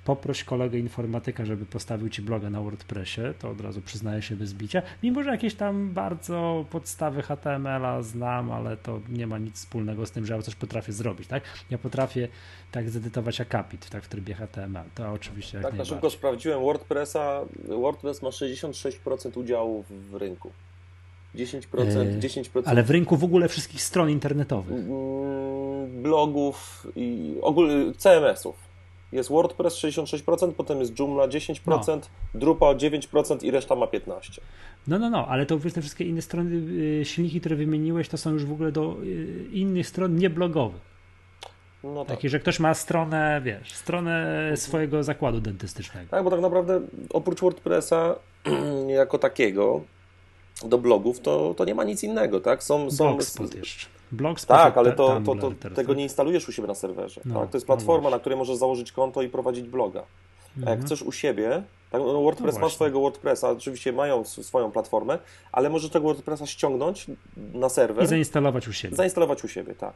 poproś kolegę informatyka, żeby postawił ci bloga na WordPressie, to od razu przyznaję się bez bicia. Mimo, że jakieś tam bardzo podstawy HTML-a znam, ale to nie ma nic wspólnego z tym, że ja coś potrafię zrobić, tak? Ja potrafię tak zedytować akapit tak, w trybie HTML, to oczywiście Tak, na szybko sprawdziłem WordPressa, WordPress ma 66% udziału w rynku. 10%, 10%. Ale w rynku w ogóle wszystkich stron internetowych. Mm, blogów i ogólnie CMS-ów. Jest WordPress 66%, potem jest Joomla 10%, no. Drupal 9% i reszta ma 15%. No, no, no, ale to wiesz, te wszystkie inne strony, y, silniki, które wymieniłeś, to są już w ogóle do y, innych stron nieblogowych. No tak. Taki, że ktoś ma stronę, wiesz, stronę swojego zakładu dentystycznego. Tak, bo tak naprawdę oprócz WordPressa (clears throat) jako takiego do blogów to, to nie ma nic innego, tak? Są, są... Blogspot jeszcze. Blogspot tak, ale to, to, to, tego nie instalujesz u siebie na serwerze. No, tak? To jest no platforma, no na której możesz założyć konto i prowadzić bloga. A jak mhm. chcesz u siebie, tak, no WordPress no ma swojego WordPressa, oczywiście mają swoją platformę, ale możesz tego WordPressa ściągnąć na serwer. I zainstalować u siebie. Zainstalować u siebie, tak.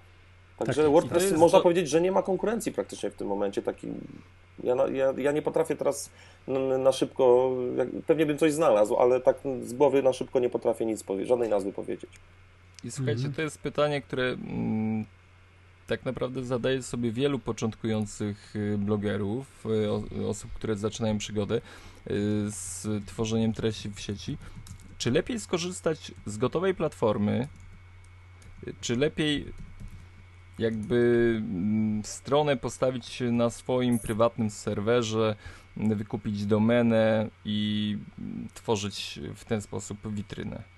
Także tak, WordPress jest, można to... powiedzieć, że nie ma konkurencji praktycznie w tym momencie. Taki, ja, ja, ja nie potrafię teraz na, na szybko, pewnie bym coś znalazł, ale tak z głowy na szybko nie potrafię nic powiedzieć, żadnej nazwy powiedzieć. I słuchajcie, mhm. to jest pytanie, które mm, tak naprawdę zadaje sobie wielu początkujących y, blogerów, y, osób, które zaczynają przygodę y, z tworzeniem treści w sieci. Czy lepiej skorzystać z gotowej platformy, czy lepiej jakby mm, stronę postawić na swoim prywatnym serwerze, wykupić domenę i mm, tworzyć w ten sposób witrynę?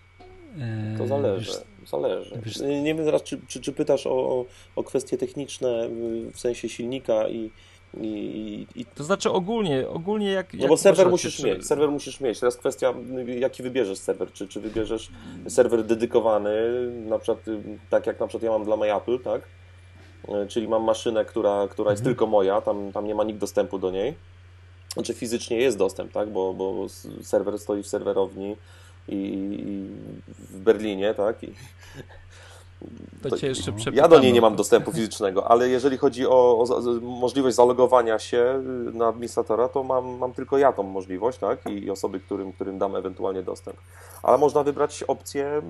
To zależy. Wiesz, zależy. Wiesz, nie wiem teraz, czy, czy, czy pytasz o, o kwestie techniczne w sensie silnika i, i, i... To znaczy ogólnie, ogólnie jak. No bo serwer musisz czy... mieć, serwer musisz mieć. Teraz kwestia, jaki wybierzesz serwer. Czy, czy wybierzesz serwer dedykowany, na przykład tak jak na przykład ja mam dla MyApple, tak? Czyli mam maszynę, która, która jest mhm. tylko moja, tam, tam nie ma nikt dostępu do niej. Znaczy fizycznie jest dostęp, tak? Bo, bo serwer stoi w serwerowni i, i w Berlinie, tak? I, to, to cię jeszcze Ja do niej nie mam dostępu fizycznego, ale jeżeli chodzi o, o, możliwość zalogowania się na administratora, to mam, mam tylko ja tą możliwość, tak? I, I, osoby, którym, którym dam ewentualnie dostęp. Ale można wybrać opcję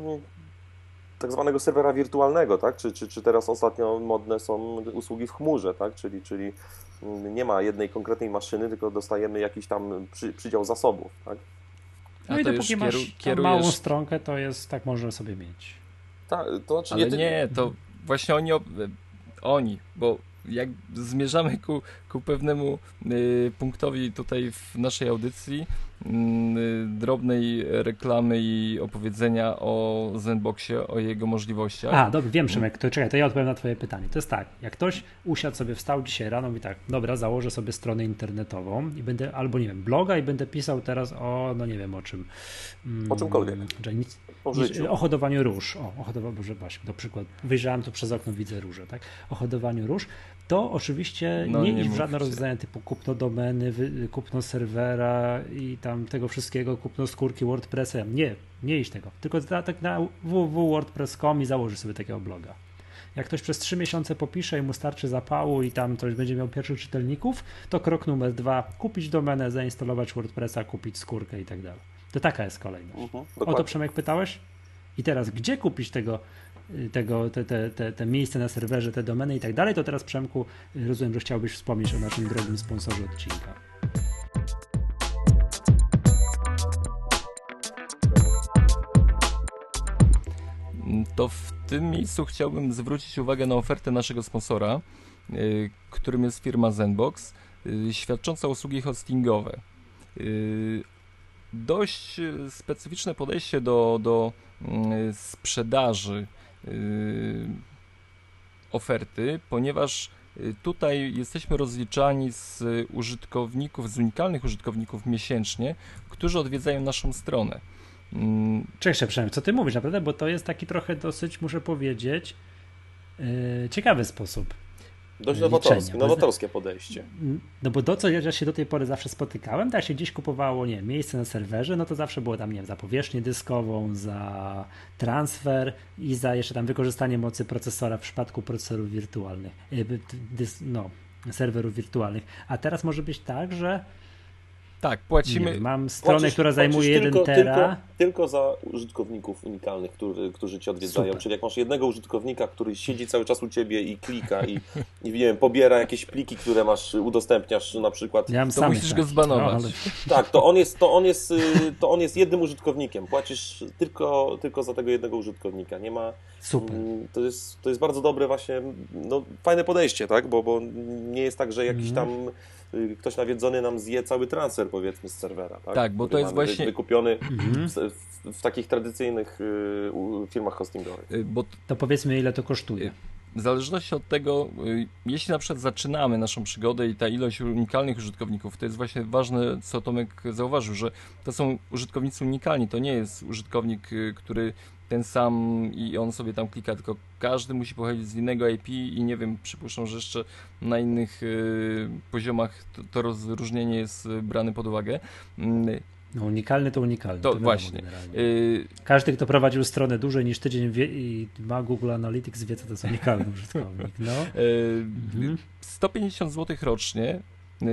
tak zwanego serwera wirtualnego, tak? Czy, czy, czy teraz ostatnio modne są usługi w chmurze, tak? Czyli, czyli nie ma jednej konkretnej maszyny, tylko dostajemy jakiś tam przy, przydział zasobów, tak? No i dopóki masz kierujesz... małą stronkę, to jest, tak można sobie mieć. Tak, to znaczy Ale nie, nie, to właśnie oni, oni, bo jak zmierzamy ku, ku pewnemu y, punktowi tutaj w naszej audycji, drobnej reklamy i opowiedzenia o Zenboxie, o jego możliwościach. A, dobrze, wiem Szymek, to czekaj, to ja odpowiem na twoje pytanie. To jest tak, jak ktoś usiadł sobie, wstał dzisiaj rano i tak, dobra, założę sobie stronę internetową i będę, albo nie wiem, bloga i będę pisał teraz o, no nie wiem o czym. Mm, o czymkolwiek. Nic, o, o hodowaniu róż. O, o hodowaniu, Boże, właśnie, do przykład, wyjrzałem tu przez okno, widzę róże, tak? O hodowaniu róż to oczywiście no, nie, nie iść w żadne rozwiązania typu kupno domeny, kupno serwera i tam tego wszystkiego, kupno skórki WordPressa. Nie, nie iść tego. Tylko tak na www.wordpress.com i założy sobie takiego bloga. Jak ktoś przez trzy miesiące popisze i mu starczy zapału i tam ktoś będzie miał pierwszych czytelników, to krok numer dwa, kupić domenę, zainstalować WordPressa, kupić skórkę i tak dalej. To taka jest kolejność. Uh mhm, o to Przemek pytałeś? I teraz, gdzie kupić tego tego, te, te, te, te miejsce na serwerze, te domeny i tak dalej, to teraz Przemku rozumiem, że chciałbyś wspomnieć o naszym drogim sponsorze odcinka. To w tym miejscu chciałbym zwrócić uwagę na ofertę naszego sponsora, y, którym jest firma Zenbox, y, świadcząca usługi hostingowe. Y, dość specyficzne podejście do, do sprzedaży oferty, ponieważ tutaj jesteśmy rozliczani z użytkowników, z unikalnych użytkowników miesięcznie, którzy odwiedzają naszą stronę. Mm. Cześć, Przemek, co ty mówisz naprawdę? Bo to jest taki trochę dosyć, muszę powiedzieć, yy, ciekawy sposób. Dość nowatorskie, nowatorskie podejście. No bo to, co ja się do tej pory zawsze spotykałem, to jak się gdzieś kupowało, nie miejsce na serwerze, no to zawsze było tam, nie wiem, za powierzchnię dyskową, za transfer i za jeszcze tam wykorzystanie mocy procesora w przypadku procesorów wirtualnych, no, serwerów wirtualnych. A teraz może być tak, że tak, płacimy. Nie, mam stronę, płacisz, która zajmuje 1 tylko, tera. Tylko, tylko, za użytkowników unikalnych, który, którzy ci odwiedzają. Super. Czyli jak masz jednego użytkownika, który siedzi cały czas u ciebie i klika i, (laughs) i wiem, pobiera jakieś pliki, które masz, udostępniasz na przykład. Ja to musisz go zbanować. No, ale... Tak, to on, jest, to, on jest, y, to on jest jednym użytkownikiem. Płacisz tylko, tylko za tego jednego użytkownika. Nie ma. Super. Mm, to jest, to jest bardzo dobre właśnie, no, fajne podejście, tak? Bo, bo nie jest tak, że jakiś mm. tam ktoś nawiedzony nam zje cały transfer powiedzmy z serwera. Tak, tak bo to jest właśnie wykupiony mhm. w, w, w, takich tradycyjnych y, firmach hostingowych. Y, bo to powiedzmy ile to kosztuje. W zależności od tego, jeśli na przykład zaczynamy naszą przygodę i ta ilość unikalnych użytkowników, to jest właśnie ważne, co Tomek zauważył, że to są użytkownicy unikalni, to nie jest użytkownik, który ten sam i on sobie tam klika, tylko każdy musi pochodzić z innego IP i nie wiem, przypuszczam, że jeszcze na innych y, poziomach to, to, rozróżnienie jest brane pod uwagę. Mm, no unikalny to unikalny. To, to właśnie. Y... Każdy, kto prowadził stronę dłużej niż tydzień wie, i ma Google Analytics, wie, co to jest unikalny użytkownik. No. (laughs) Y... Mhm. 150 zł rocznie y,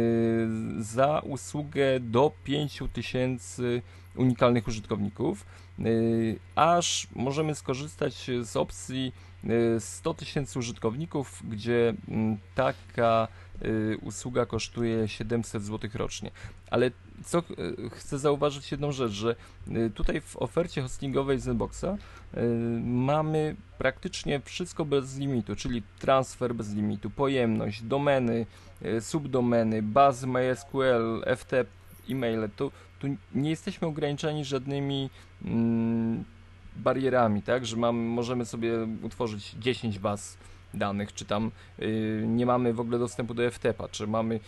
za usługę do 5000 unikalnych użytkowników. Y, aż możemy skorzystać z opcji 100 y, tysięcy użytkowników, gdzie mm, taka y, usługa kosztuje 700 zł rocznie. Ale co chcę zauważyć jedną rzecz, że tutaj w ofercie hostingowej Zenboxa mamy praktycznie wszystko bez limitu, czyli transfer bez limitu, pojemność, domeny, subdomeny, bazy MySQL, FTP, e-maile. To tu nie jesteśmy ograniczeni żadnymi mm, barierami, tak, że mamy, możemy sobie utworzyć 10 baz danych, czy tam y, nie mamy w ogóle dostępu do FTP-a, czy mamy y,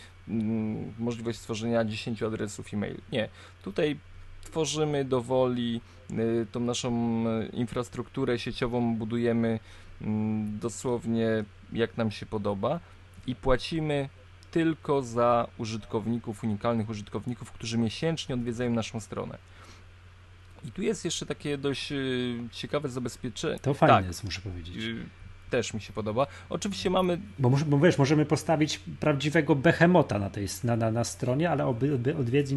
możliwość stworzenia 10 adresów e-mail. Nie, tutaj tworzymy do woli y, tą naszą infrastrukturę sieciową, budujemy mm, dosłownie jak nam się podoba i płacimy tylko za użytkowników, unikalnych użytkowników, którzy miesięcznie odwiedzają naszą stronę. I tu jest jeszcze takie dość y, ciekawe zabezpieczenie. To fajne tak, jest, muszę powiedzieć. Y, też mi się podoba. Oczywiście mamy. Bo, bo wiesz, możemy postawić prawdziwego behemota na tej na, na, na stronie, ale odwiedzą,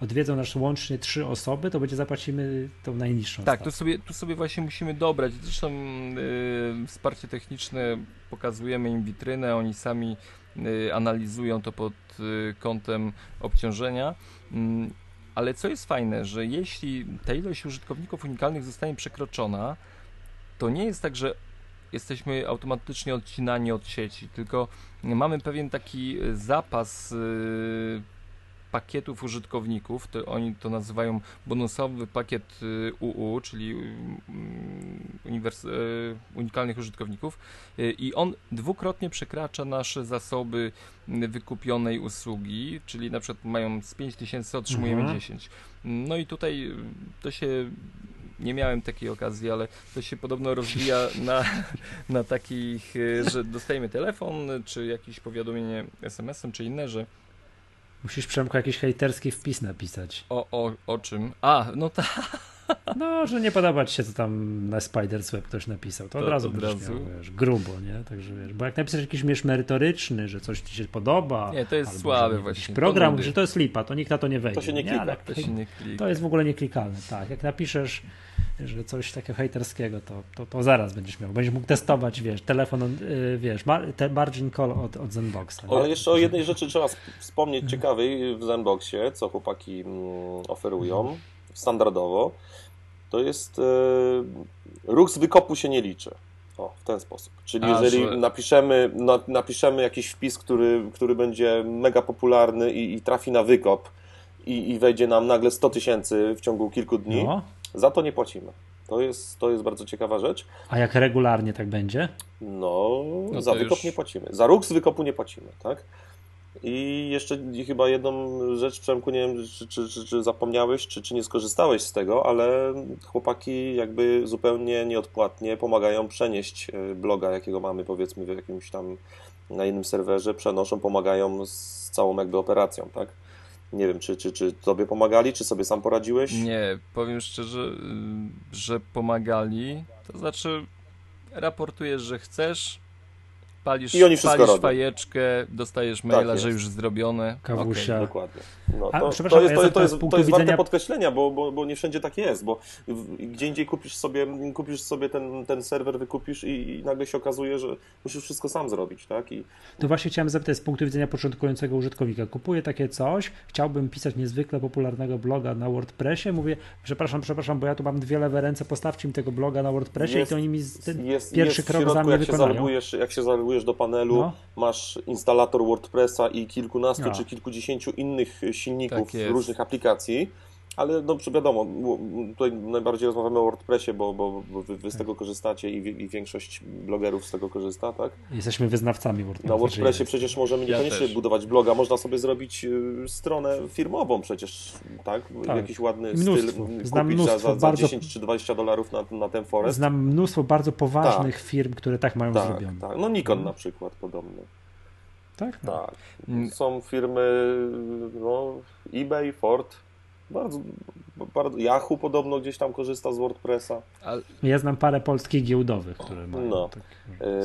odwiedzą nas łącznie trzy osoby, to będzie zapłacimy tą najniższą. Tak, tu sobie, tu sobie właśnie musimy dobrać. Zresztą yy, wsparcie techniczne pokazujemy im witrynę, oni sami analizują to pod y, kątem obciążenia. Mm, ale co jest fajne, że jeśli ta ilość użytkowników unikalnych zostanie przekroczona, to nie jest tak, że jesteśmy automatycznie odcinani od sieci, tylko mamy pewien taki zapas y, pakietów użytkowników, to oni to nazywają bonusowy pakiet UU, y, czyli mm, y, unikalnych użytkowników y, i on dwukrotnie przekracza nasze zasoby wykupionej usługi, czyli na przykład mają z 5000 otrzymujemy mhm. 10. No i tutaj to się nie miałem takiej okazji, ale to się podobno rozwija (laughs) na, na takich, że dostajemy telefon, czy jakieś powiadomienie SMS-em, czy inne, że Musisz Przemku jakiś hejterski wpis napisać. O, o, o czym? A, no tak. No, że nie podoba ci się, co tam na Spider's Web ktoś napisał. To, to od razu od razu. Miał, wiesz, grubo, nie? Także wiesz, bo jak napiszesz jakiś miesz merytoryczny, że coś ci się podoba. Nie, to jest słabe właśnie. Program, to że to jest lipa, to nikt na to nie wejdzie. To się nie klika. Nie? to, się nie klika. to jest w ogóle nieklikalne, tak. Jak napiszesz że coś takiego hejterskiego, to, to, to zaraz będziesz miał. Będziesz mógł testować, wiesz, telefon, yy, wiesz, mar, te margin call od, od Zenboxa. Ale jeszcze o jednej rzeczy trzeba wspomnieć ciekawej w Zenboxie, co chłopaki mm, oferują standardowo. To jest yy, ruch z wykopu się nie liczy. O, w ten sposób. Czyli A, jeżeli że... napiszemy, na, napiszemy jakiś wpis, który, który będzie mega popularny i, i trafi na wykop i, i, wejdzie nam nagle 100 tysięcy w ciągu kilku dni, no. za to nie płacimy. To jest, to jest bardzo ciekawa rzecz. A jak regularnie tak będzie? No, no za wykop już... nie płacimy. Za ruch z wykopu nie płacimy, tak? I jeszcze chyba jedną rzecz, Przemku, nie wiem, czy, czy, czy, czy zapomniałeś, czy, czy nie skorzystałeś z tego, ale chłopaki jakby zupełnie nieodpłatnie pomagają przenieść e, bloga, jakiego mamy powiedzmy w jakimś tam na innym serwerze, przenoszą, pomagają z całą jakby operacją, tak? Nie wiem, czy, czy, czy tobie pomagali, czy sobie sam poradziłeś? Nie, powiem szczerze, y, że pomagali, to znaczy raportujesz, że chcesz, palisz, I oni palisz robią. fajeczkę, dostajesz tak maila, tak że już zrobione. Kawusia. Okay. Dokładnie. No, to, A, to, jest, to, jest, to, jest, to jest warte podkreślenia, bo, bo, bo nie wszędzie tak jest, bo gdzie indziej kupisz sobie, kupisz sobie ten, ten serwer, wykupisz i, i nagle się okazuje, że musisz wszystko sam zrobić, tak? I... To właśnie chciałem zapytać z punktu widzenia początkującego użytkownika. Kupuję takie coś, chciałbym pisać niezwykle popularnego bloga na WordPressie, mówię, przepraszam, przepraszam, bo ja tu mam dwie lewe ręce, postawcie mi tego bloga na WordPressie jest, i to oni mi ten jest, pierwszy jest krok środku, za mnie jak wykonają. Się jak się zalogujesz do panelu, no. masz instalator WordPressa i kilkunastu no. czy kilkudziesięciu innych silników tak różnych aplikacji, ale no wiadomo, tutaj najbardziej rozmawiamy o WordPressie, bo, bo, bo wy, z tego korzystacie i, i, większość blogerów z tego korzysta, tak? Jesteśmy wyznawcami WordPressa. Na WordPressie przecież możemy niekoniecznie ja budować bloga, można sobie zrobić y, stronę firmową przecież, tak? tak. Jakiś ładny mnóstwo. styl Znam kupić mnóstwo, za, za, bardzo... 10 czy 20 dolarów na, na ten forest. Znam mnóstwo bardzo poważnych tak. firm, które tak mają tak, zrobione. Tak. No Nikon na przykład podobny. Tak? No. Tak. Są firmy, no, eBay, Ford, bardzo, bardzo, Yahoo podobno gdzieś tam korzysta z WordPressa. Ja znam parę polskich giełdowych, które mają. No. Tak,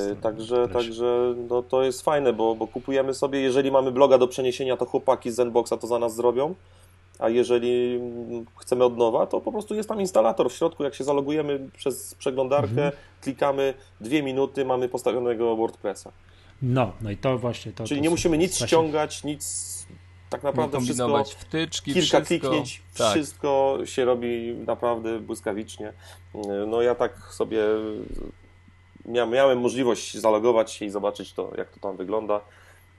yy, także także no, to jest fajne, bo, bo kupujemy sobie, jeżeli mamy bloga do przeniesienia, to chłopaki z Zenboxa to za nas zrobią. A jeżeli chcemy od nowa, to po prostu jest tam instalator w środku. Jak się zalogujemy przez przeglądarkę, mhm. klikamy dwie minuty, mamy postawionego WordPressa. No, no i to właśnie to. Czyli to nie musimy nic właśnie... ściągać, nic tak naprawdę wszystko, wtyczki, kilka wszystko, kliknięć, tak. wszystko się robi naprawdę błyskawicznie. No ja tak sobie miałem możliwość zalogować się i zobaczyć to, jak to tam wygląda.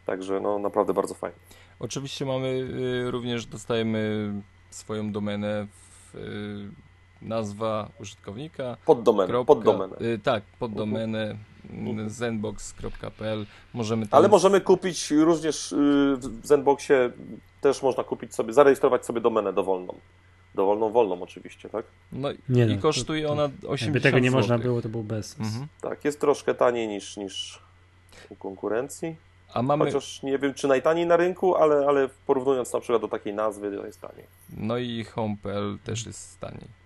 Także no naprawdę bardzo fajnie. Oczywiście mamy y, również, dostajemy swoją domenę w y, nazwa użytkownika. Poddomenę. Kropka, poddomenę. Y, tak, poddomenę mhm. zenbox.pl. Możemy tam... Ale możemy kupić również w Zenboxie też można kupić sobie, zarejestrować sobie domenę dowolną. Dowolną, wolną oczywiście, tak? No nie i no, kosztuje to, to, ona 80 Jakby tego nie zł. można było, to był bez. Mhm. Tak, jest troszkę taniej niż, niż u konkurencji. A mamy... Chociaż nie wiem, czy najtaniej na rynku, ale, ale porównując na przykład do takiej nazwy, to jest taniej. No i Home.pl też jest taniej.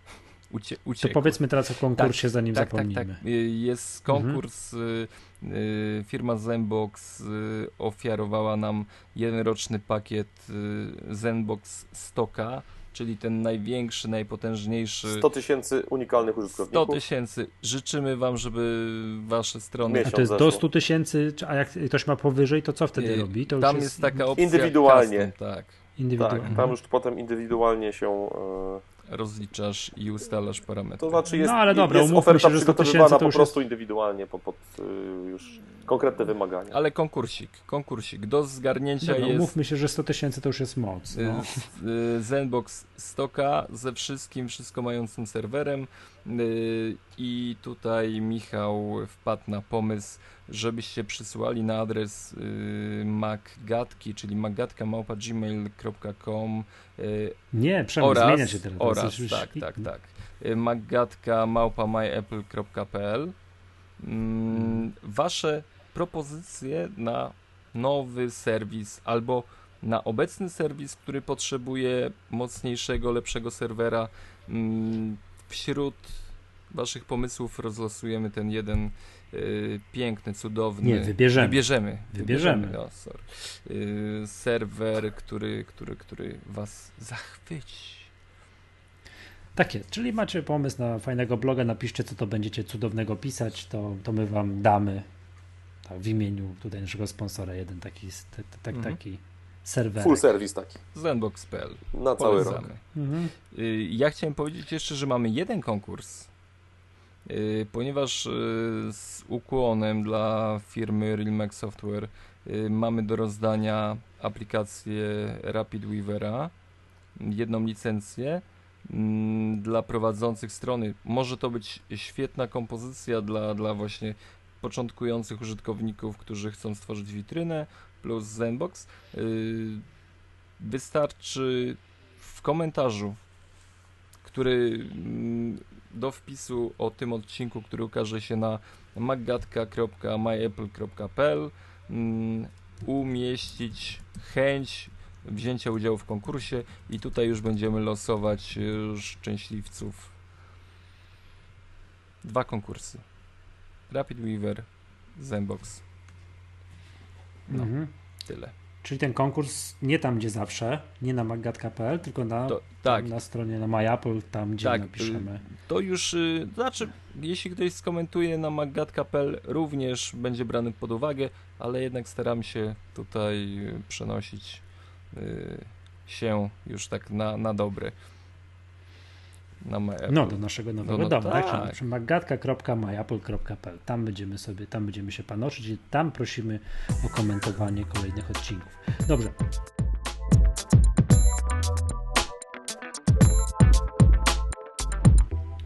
Ucie, to powiedzmy teraz o konkursie, tak, zanim tak, zapomnimy. Tak, tak. Jest konkurs, mhm. Y, firma Zenbox y, ofiarowała nam jednoroczny pakiet y, Zenbox Stoka, czyli ten największy, najpotężniejszy. 100 tysięcy unikalnych użytkowników. 100 tysięcy. Życzymy Wam, żeby Wasze strony. A to jest do 100 tysięcy, a jak ktoś ma powyżej, to co wtedy robi? To tam jest... jest... taka opcja. Indywidualnie. Custom, tak. Indywidualnie. Tak, tam już potem indywidualnie się. E, rozliczasz i ustalasz parametry. To znaczy jest, no ale dobra, jest oferta się, przygotowywana po prostu jest... indywidualnie pod, pod już konkretne wymagania. Ale konkursik, konkursik do zgarnięcia dobra, jest... Umówmy się, że 100 tysięcy to już jest moc. No. Y, Zenbox Stoka ze wszystkim, wszystko mającym serwerem y, i tutaj Michał wpadł na pomysł, żebyście przysłali na adres y, macgatki, czyli maggatka.gmail.com Nie, przynajmniej zmienia się teraz. Oraz, już... tak, tak, tak. maggatka.myapple.pl mm, Wasze propozycje na nowy serwis albo na obecny serwis, który potrzebuje mocniejszego, lepszego serwera. Mm, wśród Waszych pomysłów rozlosujemy ten jeden y, piękny, cudowny. Nie, wybierzemy. Wybierzemy. Wybierzemy. No, sorry. Y, serwer, który, który, który Was zachwyci. Tak jest, czyli macie pomysł na fajnego bloga, napiszcie co to będziecie cudownego pisać, to, to my wam damy tak, w imieniu tutaj naszego sponsora jeden taki, tak, mhm. taki serwer. Full service taki. Zenbox.pl. Na cały rok. Mhm. Y, ja chciałem powiedzieć jeszcze, że mamy jeden konkurs, ponieważ y, z ukłonem dla firmy Realmax Software mamy do rozdania aplikację Rapid Weavera, jedną licencję mm, dla prowadzących strony. Może to być świetna kompozycja dla, dla właśnie początkujących użytkowników, którzy chcą stworzyć witrynę, plus Zenbox. Y, wystarczy w komentarzu, który mm, do wpisu o tym odcinku, który ukaże się na maggatka.myapple.pl mm, umieścić chęć wzięcia udziału w konkursie i tutaj już będziemy losować szczęśliwców. Dwa konkursy. Rapid Weaver, Zenbox. No, mhm. tyle. Czyli ten konkurs nie tam, gdzie zawsze, nie na maggatka.pl, tylko na, to, tak. na stronie na MyApple, tam gdzie tak, napiszemy. To już, y, znaczy, jeśli ktoś skomentuje na maggatka.pl, również będzie brany pod uwagę, ale jednak staram się tutaj przenosić y, się już tak na, na dobre na MyApple. No, do naszego nowego no, no domu, tak? tak? magatka.myapple.pl. Tam będziemy sobie, tam będziemy się panoszyć i tam prosimy o komentowanie kolejnych odcinków. Dobrze.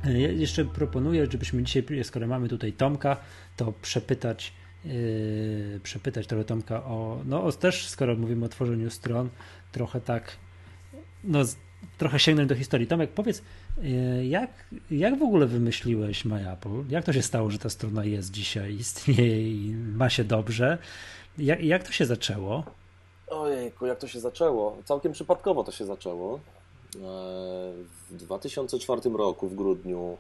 Ja jeszcze proponuję, żebyśmy dzisiaj, skoro mamy tutaj Tomka, to przepytać, yy, przepytać trochę Tomka o, no o, też skoro mówimy o tworzeniu stron, trochę tak, no trochę sięgnąć do historii. Tomek, powiedz, e, jak, jak w ogóle wymyśliłeś MyApple? Jak to się stało, że ta strona jest dzisiaj, istnieje i ma się dobrze? Jak, jak to się zaczęło? Ojejku, jak to się zaczęło? Całkiem przypadkowo to się zaczęło. E, w 2004 roku, w grudniu,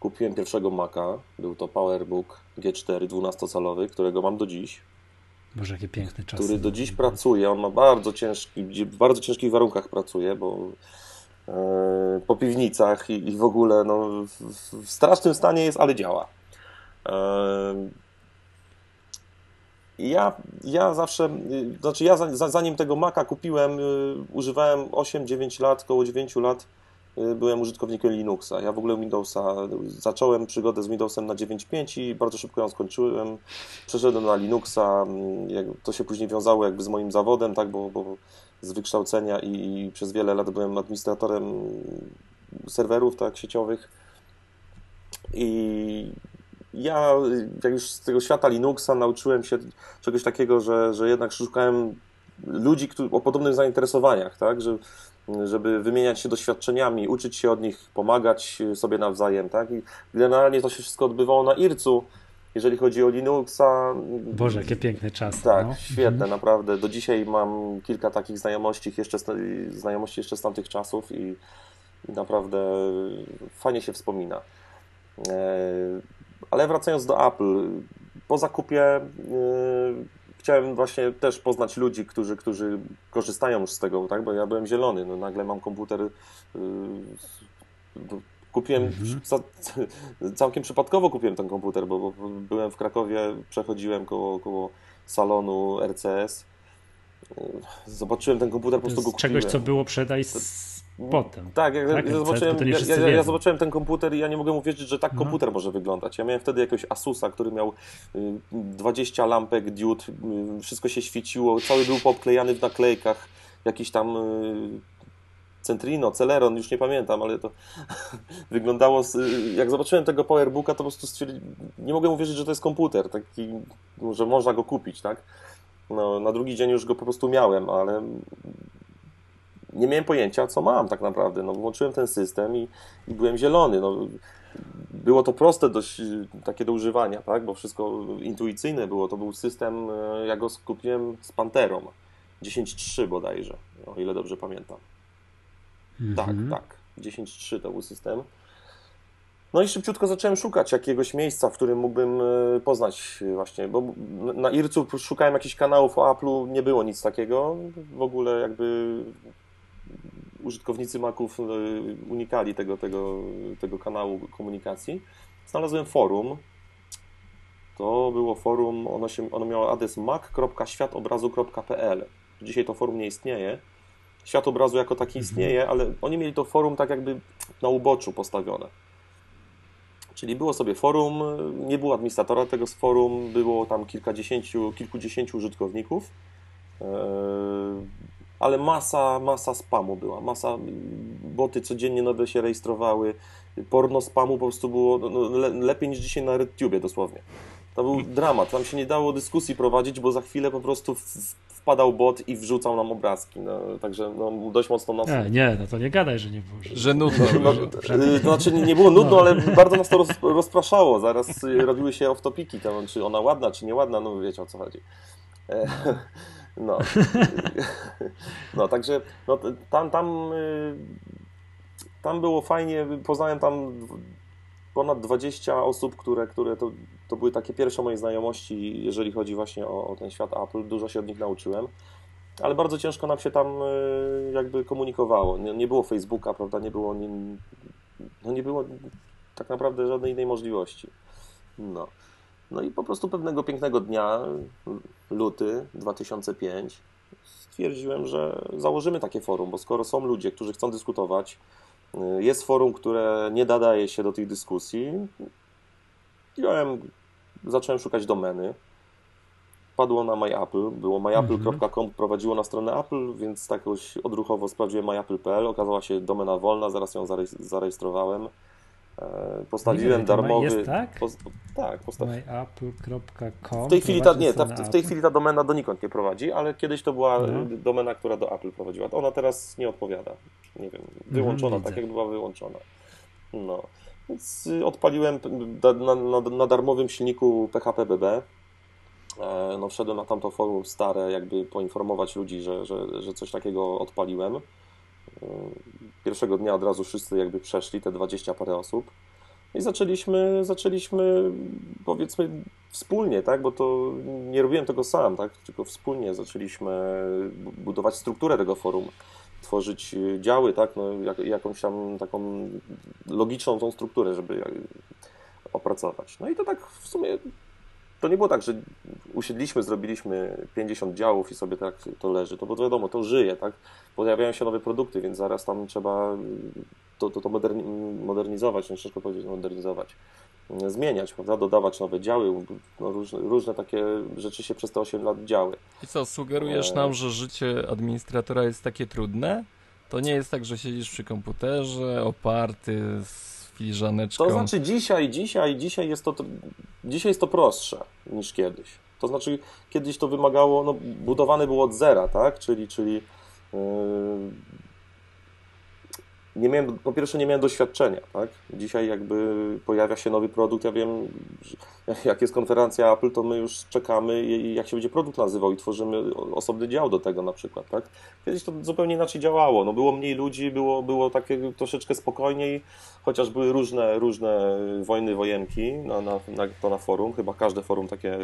kupiłem pierwszego Maca. Był to PowerBook G4 12-calowy, którego mam do dziś. Boże, jakie piękne czasy. Który do dziś pracuje. On ma bardzo ciężki, w bardzo ciężkich warunkach pracuje, bo e, po piwnicach i, i w ogóle no, w, w, strasznym stanie jest, ale działa. E, ja, ja zawsze, znaczy ja zanim tego Maca kupiłem, e, używałem 8-9 lat, około 9 lat Y, byłem użytkownikiem Linuxa. Ja w ogóle Windowsa, zacząłem przygodę z Windowsem na 9.5 i bardzo szybko ją skończyłem. Przeszedłem na Linuxa, mm, to się później wiązało jakby z moim zawodem, tak, bo, bo z wykształcenia i, i, przez wiele lat byłem administratorem serwerów tak, sieciowych. I ja, jak już z tego świata Linuxa nauczyłem się czegoś takiego, że, że jednak szukałem ludzi o podobnych zainteresowaniach, tak, że żeby wymieniać się doświadczeniami, uczyć się od nich, pomagać sobie nawzajem, tak? I generalnie to się wszystko odbywało na IRC-u, jeżeli chodzi o Linuxa. Boże, jakie piękne czasy. Tak, no. świetne, naprawdę. Do dzisiaj mam kilka takich znajomości jeszcze, znajomości jeszcze z tamtych czasów i, i naprawdę fajnie się wspomina. E, ale wracając do Apple, po zakupie e, chciałem właśnie też poznać ludzi, którzy, którzy korzystają już z tego, tak? bo ja byłem zielony, no nagle mam komputer, yy, kupiłem, mhm. całkiem przypadkowo kupiłem ten komputer, bo, bo, byłem w Krakowie, przechodziłem koło, koło salonu RCS, yy, zobaczyłem ten komputer, po prostu go kupiłem. Czegoś, co było przedaj potem. Tak, jak, tak, ja, zobaczyłem, ja, ja, ja, zobaczyłem ten komputer i ja nie mogłem uwierzyć, że tak no. komputer może wyglądać. Ja miałem wtedy jakiegoś Asusa, który miał 20 y, lampek, diod, y, wszystko się świeciło, cały był poobklejany w naklejkach, jakiś tam Centrino, Celeron, już nie pamiętam, ale to (laughs) wyglądało, jak zobaczyłem tego Powerbooka, to po prostu nie mogłem uwierzyć, że to jest komputer, taki, że można go kupić, tak? No, na drugi dzień już go po prostu miałem, ale nie miałem pojęcia, co mam tak naprawdę. No, włączyłem ten system i, i byłem zielony. No, było to proste dość takie do używania, tak? bo wszystko intuicyjne było. To był system, e, ja go kupiłem z Panterą. 10.3 bodajże, o ile dobrze pamiętam. Mhm. Tak, tak. 10.3 to był system. No i szybciutko zacząłem szukać jakiegoś miejsca, w którym mógłbym e, poznać właśnie, bo na IRCU szukałem jakichś kanałów o Apple'u, nie było nic takiego. W ogóle jakby użytkownicy Maców e, unikali tego, tego, tego kanału komunikacji, znalazłem forum. To było forum, ono, się, ono miało adres mac.światobrazu.pl. Dzisiaj to forum nie istnieje. Świat obrazu jako taki mhm. istnieje, ale oni mieli to forum tak jakby na uboczu postawione. Czyli było sobie forum, nie było administratora tego z forum, było tam kilkadziesięciu, kilkudziesięciu użytkowników, e, ale masa, masa spamu była, masa, boty codziennie nowe się rejestrowały, porno spamu po prostu było no, no le, lepiej niż dzisiaj na RedTube dosłownie. To był (laughs) dramat, tam się nie dało dyskusji prowadzić, bo za chwilę po prostu wpadał bot i wrzucał nam obrazki. No, także no, dość mocno nas. Nie, nie, no to nie gadaj, że nie było. Że, że nudno. No, to znaczy nie, było nudno, no. ale bardzo nas to roz, rozpraszało. Zaraz robiły się off-topiki, tam, czy ona ładna, czy nieładna, no wiecie o co chodzi. E, (laughs) no. (laughs) No, także no, tam, tam, y, tam było fajnie. Poznałem tam ponad 20 osób, które, które to, to były takie pierwsze moje znajomości, jeżeli chodzi właśnie o, o ten świat Apple. Dużo się od nich nauczyłem ale bardzo ciężko nam się tam y, jakby komunikowało. Nie, nie było Facebooka, prawda, nie było, nie, no nie było tak naprawdę żadnej innej możliwości. No. no i po prostu pewnego pięknego dnia, luty 2005, stwierdziłem, że założymy takie forum, bo skoro są ludzie, którzy chcą dyskutować, y, jest forum, które nie nadaje się do tych dyskusji, wziąłem, zacząłem szukać domeny, padło na MyApple, było myapple.com, prowadziło na stronę Apple, więc tak już odruchowo sprawdziłem myapple.pl, okazała się domena wolna, zaraz ją zarejestrowałem. E, postawiłem darmowy. Jest, tak? Po, tak, postawiłem. myapple.com. W tej chwili ta, nie, ta, w tej chwili ta domena donikąd nie prowadzi, ale kiedyś to była no. domena, która do Apple prowadziła. Ona teraz nie odpowiada. Nie wiem, wyłączona, mhm, tak jak była wyłączona. No. Więc odpaliłem na, na, na darmowym silniku PHP BB E, no wszedłem na tamto forum stare, jakby poinformować ludzi, że, że, że coś takiego odpaliłem. E, pierwszego dnia od razu wszyscy jakby przeszli, te 20 parę osób. I zaczęliśmy, zaczęliśmy powiedzmy wspólnie, tak, bo to nie robiłem tego sam, tak, tylko wspólnie zaczęliśmy budować strukturę tego forum, tworzyć działy, tak, no, jak, jakąś tam taką logiczną tą strukturę, żeby opracować. No i to tak w sumie to nie było tak, że usiedliśmy, zrobiliśmy 50 działów i sobie tak to leży. To bo wiadomo, to żyje, tak? Pojawiają się nowe produkty, więc zaraz tam trzeba to, to, to moderni modernizować, nie ciężko powiedzieć modernizować, zmieniać, prawda? Dodawać nowe działy, no, różne, różne takie rzeczy się przez te 8 lat działy. I co, sugerujesz nam, że życie administratora jest takie trudne? To nie jest tak, że siedzisz przy komputerze oparty z filiżaneczką. To znaczy dzisiaj, dzisiaj, dzisiaj jest to, dzisiaj jest to prostsze niż kiedyś. To znaczy kiedyś to wymagało, no budowane było od zera, tak? Czyli, czyli yy, nie miałem, po pierwsze nie miałem doświadczenia, tak? Dzisiaj jakby pojawia się nowy produkt, ja wiem, (laughs) jak jest konferencja Apple, to my już czekamy, jak się będzie produkt nazywał i tworzymy osobny dział do tego na przykład, tak? Kiedyś to zupełnie inaczej działało, no było mniej ludzi, było, było takie troszeczkę spokojniej, chociaż były różne, różne wojny, wojenki na, na, na, to na forum, chyba każde forum takie,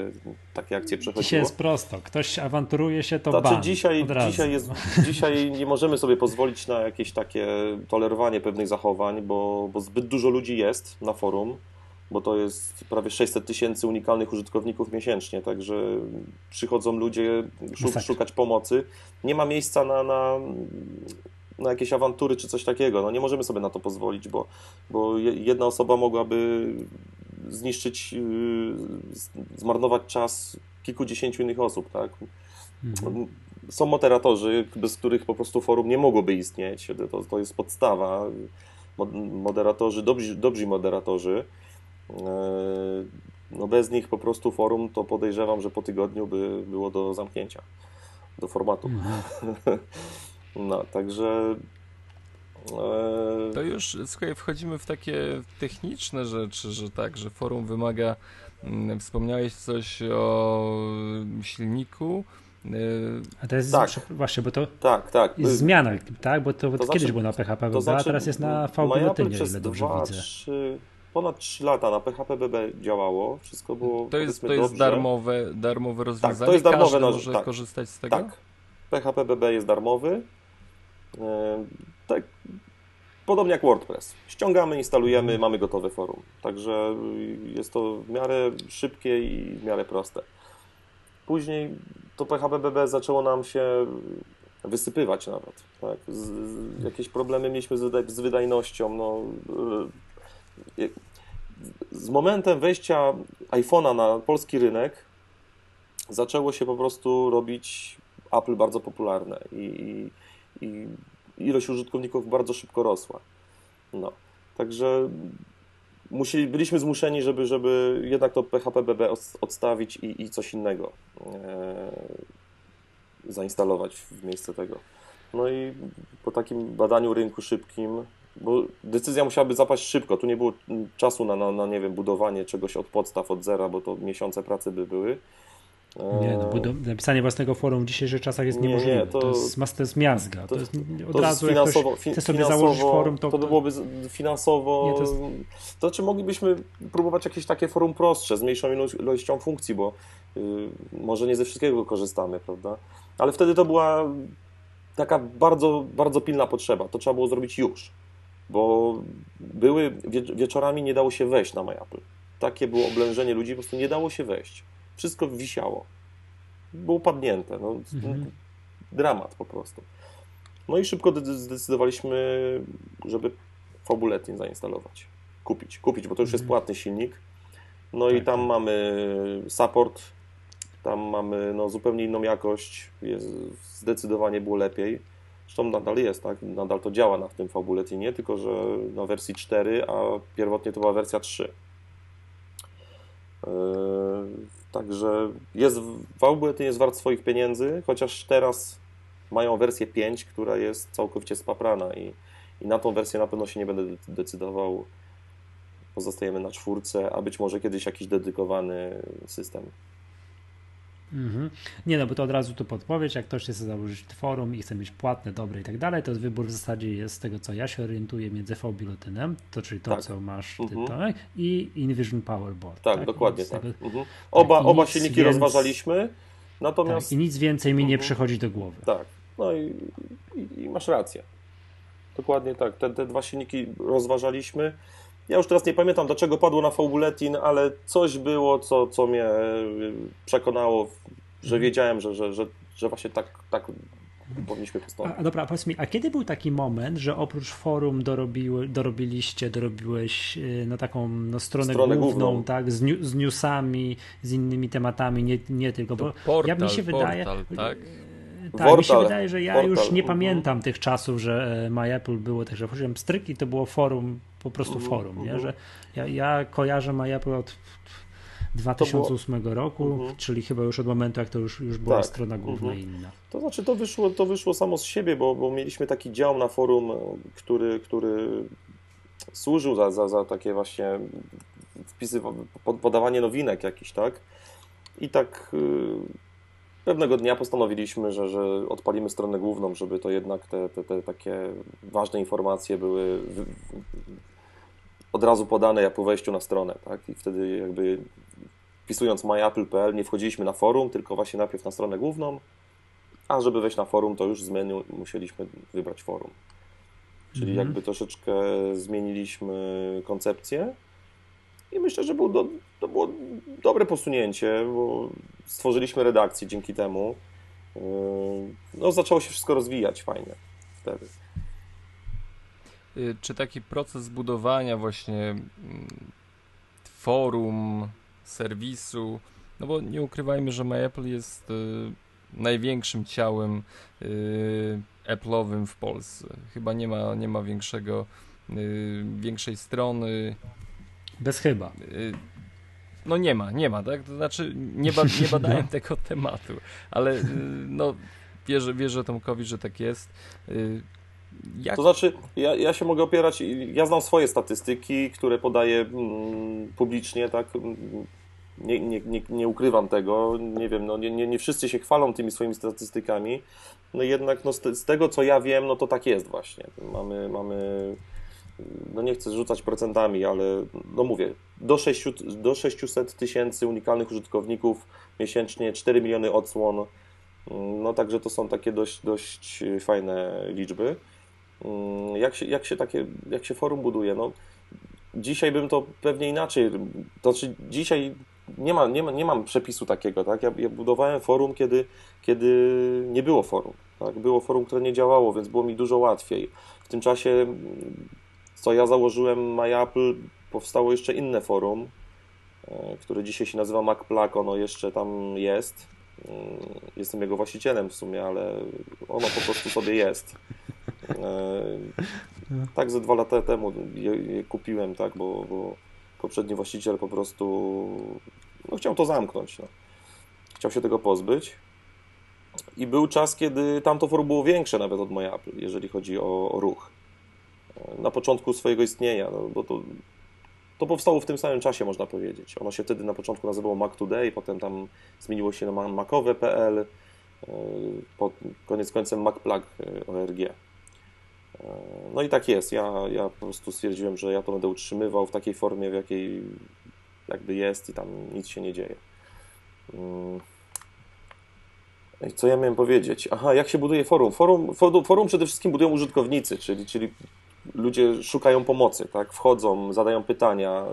takie akcje przechodziło. Dzisiaj jest prosto, ktoś awanturuje się, to znaczy, ban, dzisiaj, dzisiaj, jest, dzisiaj nie możemy sobie pozwolić na jakieś takie tolerowanie pewnych zachowań, bo, bo zbyt dużo ludzi jest na forum, bo to jest prawie 600 tysięcy unikalnych użytkowników miesięcznie, także przychodzą ludzie szuk szukać pomocy. Nie ma miejsca na, na, na jakieś awantury czy coś takiego. No nie możemy sobie na to pozwolić, bo, bo jedna osoba mogłaby zniszczyć, yy, zmarnować czas kilkudziesięciu innych osób, tak? Mhm. Są moderatorzy, bez których po prostu forum nie mogłoby istnieć. To, to jest podstawa. Moderatorzy, dobrzy, dobrzy moderatorzy. E, no bez nich po prostu forum to podejrzewam, że po tygodniu by było do zamknięcia, do formatu. Mhm. (laughs) No, także e, to już, słuchaj, wchodzimy w takie techniczne rzeczy, że tak, że forum wymaga, mm, wspomniałeś coś o silniku, a to jest tak. właśnie, bo to tak, tak. jest zmiana, tak? Bo to, to kiedyś znaczy, było na PHP, to znaczy, a teraz jest na VB ile dobrze dwa, widzę. Trzy, ponad 3 lata na PHP BB działało, wszystko było To jest, to jest darmowe, darmowe rozwiązanie, tak, to jest darmowe, Każdy może tak, korzystać z tego? Tak, PHP BB jest darmowy. E, tak podobnie jak WordPress. Ściągamy, instalujemy, mamy gotowe forum. Także jest to w miarę szybkie i w miarę proste. Później to PHPBB zaczęło nam się wysypywać nawet. Tak? Z, z, jakieś problemy mieliśmy z, z wydajnością. No, z momentem wejścia iPhone'a na polski rynek zaczęło się po prostu robić Apple bardzo popularne i, i ilość użytkowników bardzo szybko rosła. No. Także musieli, byliśmy zmuszeni, żeby, żeby jednak to PHP BB odstawić i, i coś innego e, zainstalować w miejsce tego. No i po takim badaniu rynku szybkim, bo decyzja musiałaby zapaść szybko, tu nie było czasu na, na, na nie wiem, budowanie czegoś od podstaw, od zera, bo to miesiące pracy by były. Nie, no, napisanie własnego forum w dzisiejszych czasach jest nie, niemożliwe. Nie, to, to, jest, to jest miazga. To, to jest od to razu, jak ktoś chce sobie założyć forum, to... To by byłoby finansowo... Nie, to, jest... to znaczy moglibyśmy próbować jakieś takie forum prostsze, z mniejszą ilością funkcji, bo y, może nie ze wszystkiego korzystamy, prawda? Ale wtedy to była taka bardzo, bardzo pilna potrzeba. To trzeba było zrobić już, bo były wieczorami nie dało się wejść na MyApple. Takie było oblężenie ludzi, po prostu nie dało się wejść wszystko wisiało. Było padnięte. No, mhm. Dramat po prostu. No i szybko zdecydowaliśmy, żeby Fabuletin zainstalować. Kupić, kupić, bo to już jest mhm. płatny silnik. No tak, i tam tak. mamy support, tam mamy no, zupełnie inną jakość, jest, zdecydowanie było lepiej. Zresztą nadal jest, tak? Nadal to działa na w tym Fabuletinie, tylko że na wersji 4, a pierwotnie to była wersja 3. Także jest, VBT jest wart swoich pieniędzy, chociaż teraz mają wersję 5, która jest całkowicie spaprana i, i na tą wersję na pewno się nie będę decydował. Pozostajemy na czwórce, a być może kiedyś jakiś dedykowany system. Mhm. Nie no, bo to od razu tu podpowiedź, jak ktoś chce założyć forum i chce mieć płatne, dobre i tak dalej, to wybór w zasadzie jest z tego, co ja się orientuję między V-biuletynem, to czyli to, tak. co masz mhm. ty, tak, i InVision Powerboard. Tak, tak? dokładnie tak. Tego, mhm. Oba, tak, oba silniki więc... rozważaliśmy, natomiast... Tak, I nic więcej mi nie mhm. przychodzi do głowy. Tak, no i, i, i masz rację. Dokładnie tak, te, te dwa silniki rozważaliśmy, ja już teraz nie pamiętam, dlaczego padło na Faubuletin, ale coś było, co, co mnie przekonało, że mhm. wiedziałem, że, że, że, że właśnie tak, tak powinniśmy postąpić. A, dobra, powiedz mi, a kiedy był taki moment, że oprócz forum dorobiły, dorobiliście, dorobiłeś y, no, taką no, stronę, stronę główną, główną, tak, z, z newsami, z innymi tematami, nie, nie tylko, bo portal, ja mi się wydaje... Portal, tak? Tak, Wortal, mi się wydaje, że ja Portal. już nie pamiętam tych czasów, że e, MyApple było tak, że wchodziłem stryki, to było forum, po prostu uh -huh, forum, uh nie? Mhm. że ja, ja kojarzę MyApple od 2008 było... roku, uh mhm. -huh. czyli chyba już od momentu, jak to już, już była tak. strona główna mhm. inna. To znaczy to wyszło, to wyszło samo z siebie, bo, bo mieliśmy taki dział na forum, który, który służył za, za, za takie właśnie wpisy, podawanie nowinek jakiś, tak? I tak y, Pewnego dnia postanowiliśmy, że, że odpalimy stronę główną, żeby to jednak te, te, te takie ważne informacje były w, od razu podane jak po wejściu na stronę. Tak? I wtedy jakby wpisując myapple.pl nie wchodziliśmy na forum, tylko właśnie najpierw na stronę główną, a żeby wejść na forum, to już z menu musieliśmy wybrać forum. Czyli mhm. jakby troszeczkę zmieniliśmy koncepcję i myślę, że był do, to było dobre posunięcie, bo stworzyliśmy redakcję dzięki temu. Yy, no, zaczęło się wszystko rozwijać fajnie wtedy. Y, czy taki proces budowania właśnie mm, forum, serwisu, no bo nie ukrywajmy, że MyApple jest y, największym ciałem Apple'owym w Polsce. Chyba nie ma, nie ma większego, większej strony, bez chyba. No nie ma, nie ma, tak? To znaczy nie, ba nie (laughs) badałem no. tego tematu, ale y, no wierzę, wierzę Tomkowi, że tak jest. Y, jak... To znaczy, ja, ja się mogę opierać, ja znam swoje statystyki, które podaję mm, publicznie, tak? Nie, nie, nie, nie, ukrywam tego, nie wiem, no nie, nie, nie wszyscy się chwalą tymi swoimi statystykami, no jednak no z, te, z tego co ja wiem, no to tak jest właśnie. Mamy, mamy no nie chcę rzucać procentami, ale no mówię, do, 6, do 600 tysięcy unikalnych użytkowników miesięcznie, 4 miliony odsłon, no także to są takie dość, dość fajne liczby. Jak się, jak się, takie, jak się forum buduje? No, dzisiaj bym to pewnie inaczej. To znaczy, dzisiaj nie, ma, nie, ma, nie mam przepisu takiego. Tak? Ja, ja budowałem forum, kiedy, kiedy nie było forum. Tak? Było forum, które nie działało, więc było mi dużo łatwiej. W tym czasie, co ja założyłem MyApple, powstało jeszcze inne forum, e, które dzisiaj się nazywa MacPlac. Ono jeszcze tam jest. Mm, jestem jego właścicielem w sumie, ale ono po prostu sobie jest. E, tak ze dwa lata temu je, je kupiłem, tak, bo, bo, poprzedni właściciel po prostu no, chciał to zamknąć. No. Chciał się tego pozbyć. I był czas, kiedy tamto forum było większe nawet od mojej Apple, jeżeli chodzi o, o ruch. E, na początku swojego istnienia, no, bo to, to powstało w tym samym czasie, można powiedzieć. Ono się wtedy na początku nazywało Mac Today, potem tam zmieniło się na macowe.pl, e, pod koniec końcem MacPlug.org. E, no i tak jest. Ja, ja po prostu stwierdziłem, że ja to będę utrzymywał w takiej formie, w jakiej jakby jest i tam nic się nie dzieje. Mm. Co ja miałem powiedzieć? Aha, jak się buduje forum? Forum, forum przede wszystkim budują użytkownicy, czyli, czyli ludzie szukają pomocy, tak? Wchodzą, zadają pytania.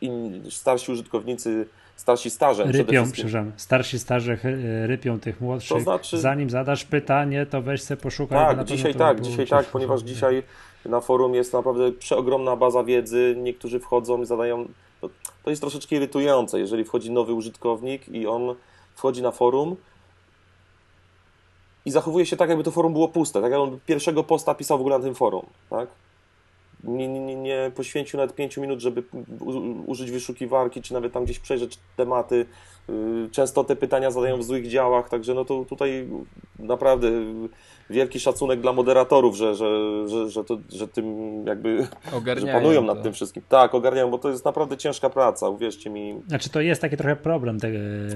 Inni, starsi użytkownicy starsi starzem. Rypią, przepraszam, starsi starze rypią tych młodszych. To znaczy... Zanim zadasz pytanie, to weź se poszukaj. Tak, dzisiaj tak, dzisiaj tak, ponieważ dzisiaj na forum jest naprawdę przeogromna baza wiedzy. Niektórzy wchodzą i zadają. To, to jest troszeczkę irytujące, jeżeli wchodzi nowy użytkownik i on wchodzi na forum i zachowuje się tak, jakby to forum było puste, tak jak on pierwszego posta pisał w ogóle na tym forum, tak? Nie, nie, nie poświęcił nawet 5 minut, żeby użyć wyszukiwarki, czy nawet tam gdzieś przejrzeć tematy. Y, często te pytania zadają w złych działach, także no to tutaj naprawdę wielki szacunek dla moderatorów, że, że, że, że, to, że tym jakby że panują nad tym wszystkim. Tak, ogarniają, bo to jest naprawdę ciężka praca, uwierzcie mi. Znaczy to jest taki trochę problem te,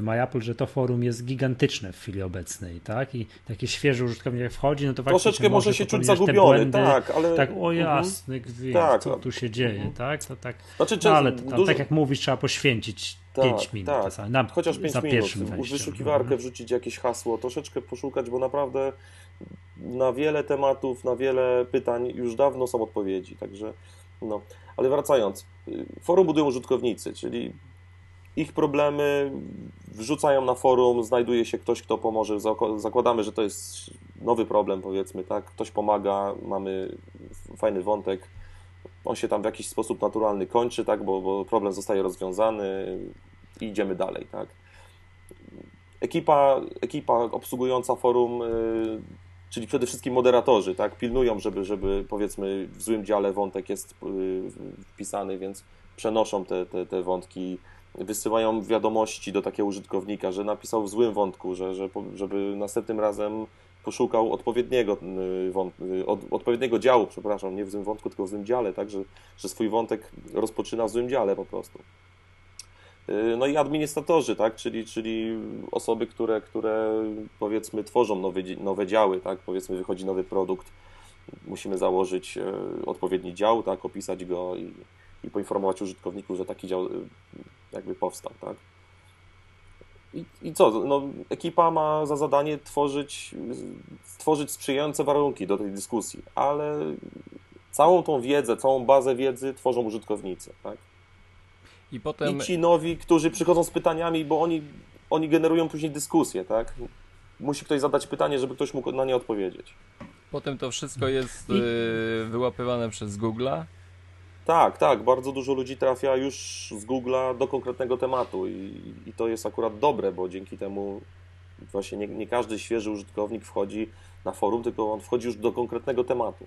MyApple, że to forum jest gigantyczne w chwili obecnej, tak? I taki świeży użytkownik jak wchodzi, no to Troszeczkę może się czuć zagubiony, błędy, tak, ale... Tak, o mhm. jasny gwint, tak, co tu się dzieje, mhm. tak? To tak, znaczy, no, ale to, tam, dużo... tak jak mówisz, trzeba poświęcić tak, 5 minut tak. na, chociaż 5 minut, w wyszukiwarkę mhm. wrzucić jakieś hasło, troszeczkę poszukać, bo naprawdę na wiele tematów, na wiele pytań już dawno są odpowiedzi, także no. Ale wracając, forum budują użytkownicy, czyli ich problemy wrzucają na forum, znajduje się ktoś, kto pomoże. Zakładamy, że to jest nowy problem, powiedzmy, tak? Ktoś pomaga, mamy fajny wątek, on się tam w jakiś sposób naturalny kończy, tak? Bo, bo problem zostaje rozwiązany i idziemy dalej, tak? Ekipa, ekipa obsługująca forum y, czyli przede wszystkim moderatorzy, tak, pilnują, żeby, żeby powiedzmy w złym dziale wątek jest y, wpisany, więc przenoszą te, te, te wątki, wysyłają wiadomości do takiego użytkownika, że napisał w złym wątku, że, że, żeby następnym razem poszukał odpowiedniego, y, y, od, odpowiedniego działu, przepraszam, nie w złym wątku, tylko w złym dziale, tak, że, że swój wątek rozpoczyna w złym dziale po prostu. No i administratorzy, tak? czyli, czyli osoby, które, które powiedzmy tworzą nowe, nowe działy, tak? powiedzmy wychodzi nowy produkt, musimy założyć e, odpowiedni dział, tak? opisać go i, i poinformować użytkowników, że taki dział e, jakby powstał. Tak? I, I co? No, ekipa ma za zadanie tworzyć, stworzyć sprzyjające warunki do tej dyskusji, ale całą tą wiedzę, całą bazę wiedzy tworzą użytkownicy. Tak? I, potem... I ci nowi, którzy przychodzą z pytaniami, bo oni, oni generują później dyskusję, tak? Musi ktoś zadać pytanie, żeby ktoś mógł na nie odpowiedzieć. Potem to wszystko jest I... Y, wyłapywane przez Google'a. Tak, tak. Bardzo dużo ludzi trafia już z Google'a do konkretnego tematu i, i to jest akurat dobre, bo dzięki temu właśnie nie, nie każdy świeży użytkownik wchodzi na forum, tylko on wchodzi już do konkretnego tematu.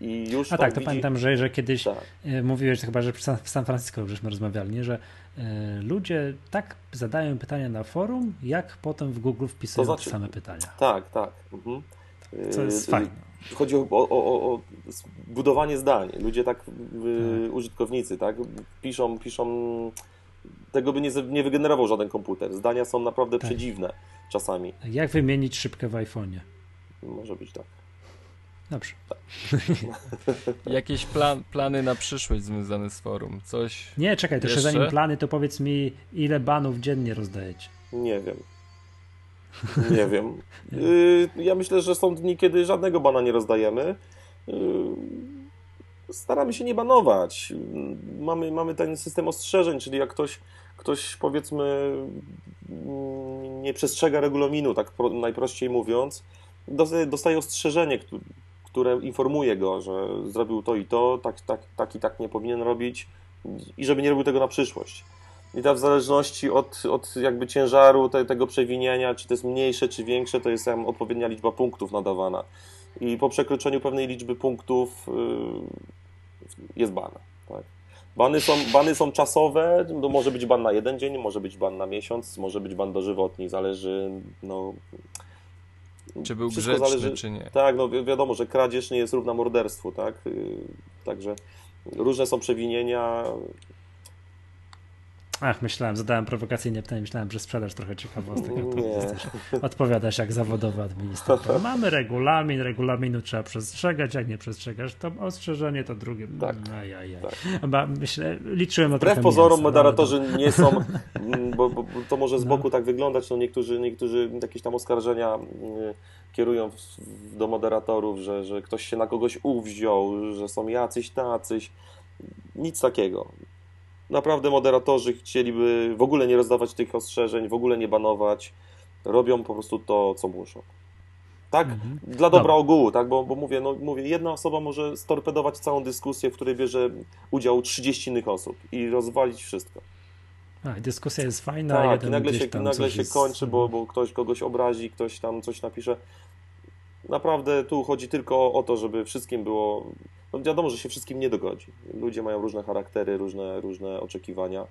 I już A tak, to widzi... pamiętam, że, że kiedyś tak. E, mówiłeś, chyba, że w San Francisco żeśmy rozmawiali, nie? że y, ludzie tak zadają pytania na forum, jak potem w Google wpisują to znaczy, te same pytania. Tak, tak. Mhm. Co jest y, fajne. Chodzi o, o, o, o, budowanie zdań. Ludzie tak, tak, użytkownicy, tak, piszą, piszą, tego by nie, nie wygenerował żaden komputer. Zdania są naprawdę tak. przedziwne czasami. Jak wymienić szybkę w iPhone'ie? Może być tak. Dobrze. (laughs) Jakieś plan, plany na przyszłość związane z forum? Coś. Nie, czekaj, to jeszcze zanim plany, to powiedz mi, ile banów dziennie rozdajecie? Nie wiem. (laughs) Nie wiem. Y, ja myślę, że są dni, kiedy żadnego bana nie rozdajemy. staramy się nie banować. Mamy, mamy ten system ostrzeżeń, czyli jak ktoś, ktoś powiedzmy nie przestrzega regulaminu, tak najprościej mówiąc, dostaje ostrzeżenie, które informuje go, że zrobił to i to, tak, tak, tak i tak nie powinien robić i żeby nie robił tego na przyszłość. I ta w zależności od, od jakby ciężaru te, tego przewinienia, czy to jest mniejsze, czy większe, to jest tam odpowiednia liczba punktów nadawana. I po przekroczeniu pewnej liczby punktów yy, jest ban. Tak? Bany, są, bany są czasowe, to może być ban na jeden dzień, może być ban na miesiąc, może być ban dożywotni, zależy no, czy był grzeczny, zależy, czy nie. Tak, no wi wiadomo, że kradzież nie jest równa morderstwu, tak? Yy, także różne są przewinienia, Ach, myślałem, zadałem prowokacyjnie pytanie, myślałem, że sprzedaż trochę ciekawostek. Odpowiadasz jak zawodowy administrator. (laughs) Mamy regulamin, regulaminu trzeba przestrzegać, jak nie przestrzegasz, to ostrzeżenie to drugie. Tak. Ajajaj. Tak. Myślę, liczyłem na Wbrew trochę pozorom mięsa, moderatorzy no, nie są, (laughs) mm, bo, bo, to może z no. boku no. tak wyglądać, no niektórzy, niektórzy jakieś tam oskarżenia mm, kierują do moderatorów, że, że ktoś się na kogoś uwziął, że są jacyś tacyś. Nic takiego naprawdę moderatorzy chcieliby w ogóle nie rozdawać tych ostrzeżeń, w ogóle nie banować, robią po prostu to, co muszą. Tak? Mhm. Dla dobra ogółu, tak? Bo, bo mówię, no, mówię, jedna osoba może storpedować całą dyskusję, w której bierze udział 30 innych osób i rozwalić wszystko. A, dyskusja jest fajna. Tak, i nagle się, nagle się jest... kończy, bo, bo ktoś kogoś obrazi, ktoś tam coś napisze. Naprawdę tu chodzi tylko o to, żeby wszystkim było no wiadomo, że się wszystkim nie dogodzi. Ludzie mają różne charaktery, różne, różne oczekiwania,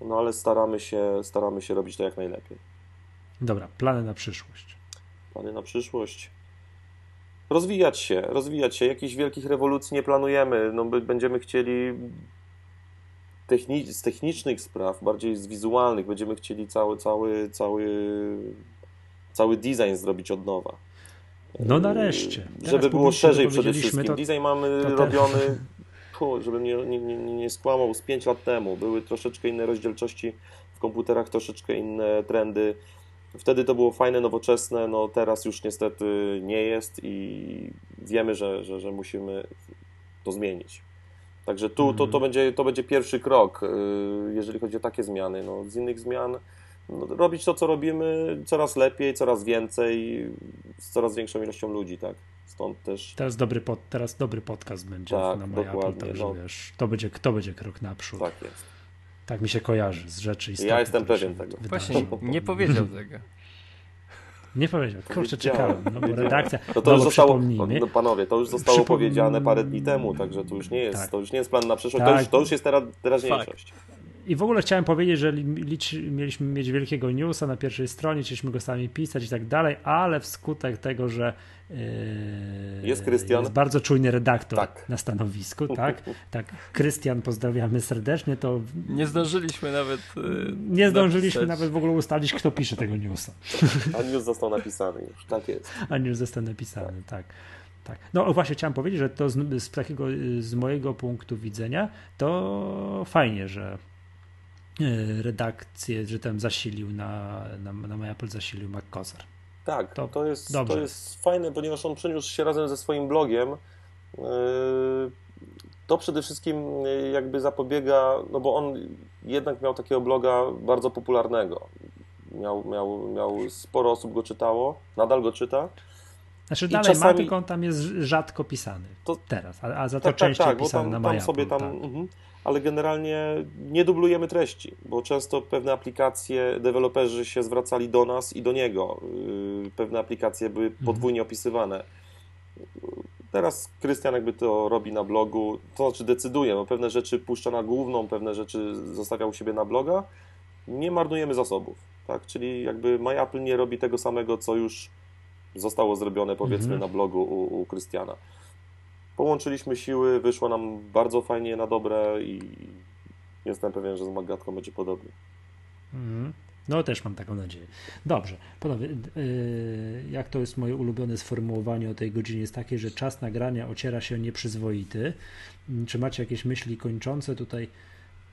no ale staramy się, staramy się robić to jak najlepiej. Dobra, plany na przyszłość. Plany na przyszłość. Rozwijać się, rozwijać się. Jakichś wielkich rewolucji nie planujemy. No, będziemy chcieli techni z technicznych spraw, bardziej z wizualnych, będziemy chcieli cały, cały, cały, cały design zrobić od nowa no nareszcie. Teraz żeby było szerzej przede wszystkim. To, Design mamy to robiony, (laughs) pu, żebym nie, nie, nie, nie skłamał, z 5 lat temu. Były troszeczkę inne rozdzielczości w komputerach, troszeczkę inne trendy. Wtedy to było fajne, nowoczesne, no teraz już niestety nie jest i wiemy, że, że, że musimy to zmienić. Także tu to, to, mhm. będzie, to będzie pierwszy krok, y, jeżeli chodzi o takie zmiany. No, z innych zmian robić to, co robimy coraz lepiej, coraz więcej, z coraz większą ilością ludzi, tak. Stąd też. Teraz dobry, pod, teraz dobry podcast będzie tak, na moja dokładnie, także no. wiesz, to będzie, to będzie krok naprzód. Tak jest. Tak mi się kojarzy z rzeczy istotnych. Ja jestem pewien tego. Właśnie, nie powiedział (laughs) tego. Nie powiedział. Kurczę, czekałem. No bo redakcja. No to już zostało, no, panowie, to już zostało Przypom... powiedziane parę dni temu, także to już nie jest, tak. to już nie jest plan na przyszłość, tak. to, już, to już jest teraz, teraźniejszość. Fakt. I w ogóle chciałem powiedzieć, że mieliśmy mieć wielkiego newsa na pierwszej stronie, chcieliśmy go sami pisać i tak dalej, ale wskutek tego, że yy, jest Krystian. Jest bardzo czujny redaktor tak. na stanowisku, (laughs) tak? Tak. Krystian, pozdrawiamy serdecznie. To nie zdążyliśmy nawet. Yy, nie zdążyliśmy napisać. nawet w ogóle ustalić, kto pisze tego newsa. A news został napisany już, tak jest. A news został napisany, tak. tak. No właśnie chciałem powiedzieć, że to z, z, takiego, z mojego punktu widzenia to fajnie, że redakcję, że tam zasilił na, na, na MyApple zasilił MacCozer. Tak, to, to, jest, to jest fajne, ponieważ on przeniósł się razem ze swoim blogiem. E, to przede wszystkim e, jakby zapobiega, no bo on jednak miał takiego bloga bardzo popularnego. Miał, miał, miał sporo osób go czytało, nadal go czyta. Znaczy dalej czasami... ma, tylko on tam jest rzadko pisany to... teraz, a, a za to tak, tak częściej tak, tak, pisany tam, na tam sobie tam, tak. uh ale generalnie nie dublujemy treści, bo często pewne aplikacje, deweloperzy się zwracali do nas i do niego. Y, pewne aplikacje były mhm. podwójnie opisywane. Teraz Krystian jakby to robi na blogu, to znaczy decyduje, bo pewne rzeczy puszcza na główną, pewne rzeczy zostawia u siebie na bloga. Nie marnujemy zasobów, tak? Czyli jakby MyApple nie robi tego samego, co już zostało zrobione powiedzmy mhm. na blogu u, u Krystiana. Połączyliśmy siły, wyszło nam bardzo fajnie na dobre i jestem pewien, że z Magatką będzie podobnie. Mhm. No też mam taką nadzieję. Dobrze, panowie, yy, jak to jest moje ulubione sformułowanie o tej godzinie jest takie, że czas nagrania ociera się nieprzyzwoity. Czy macie jakieś myśli kończące? Tutaj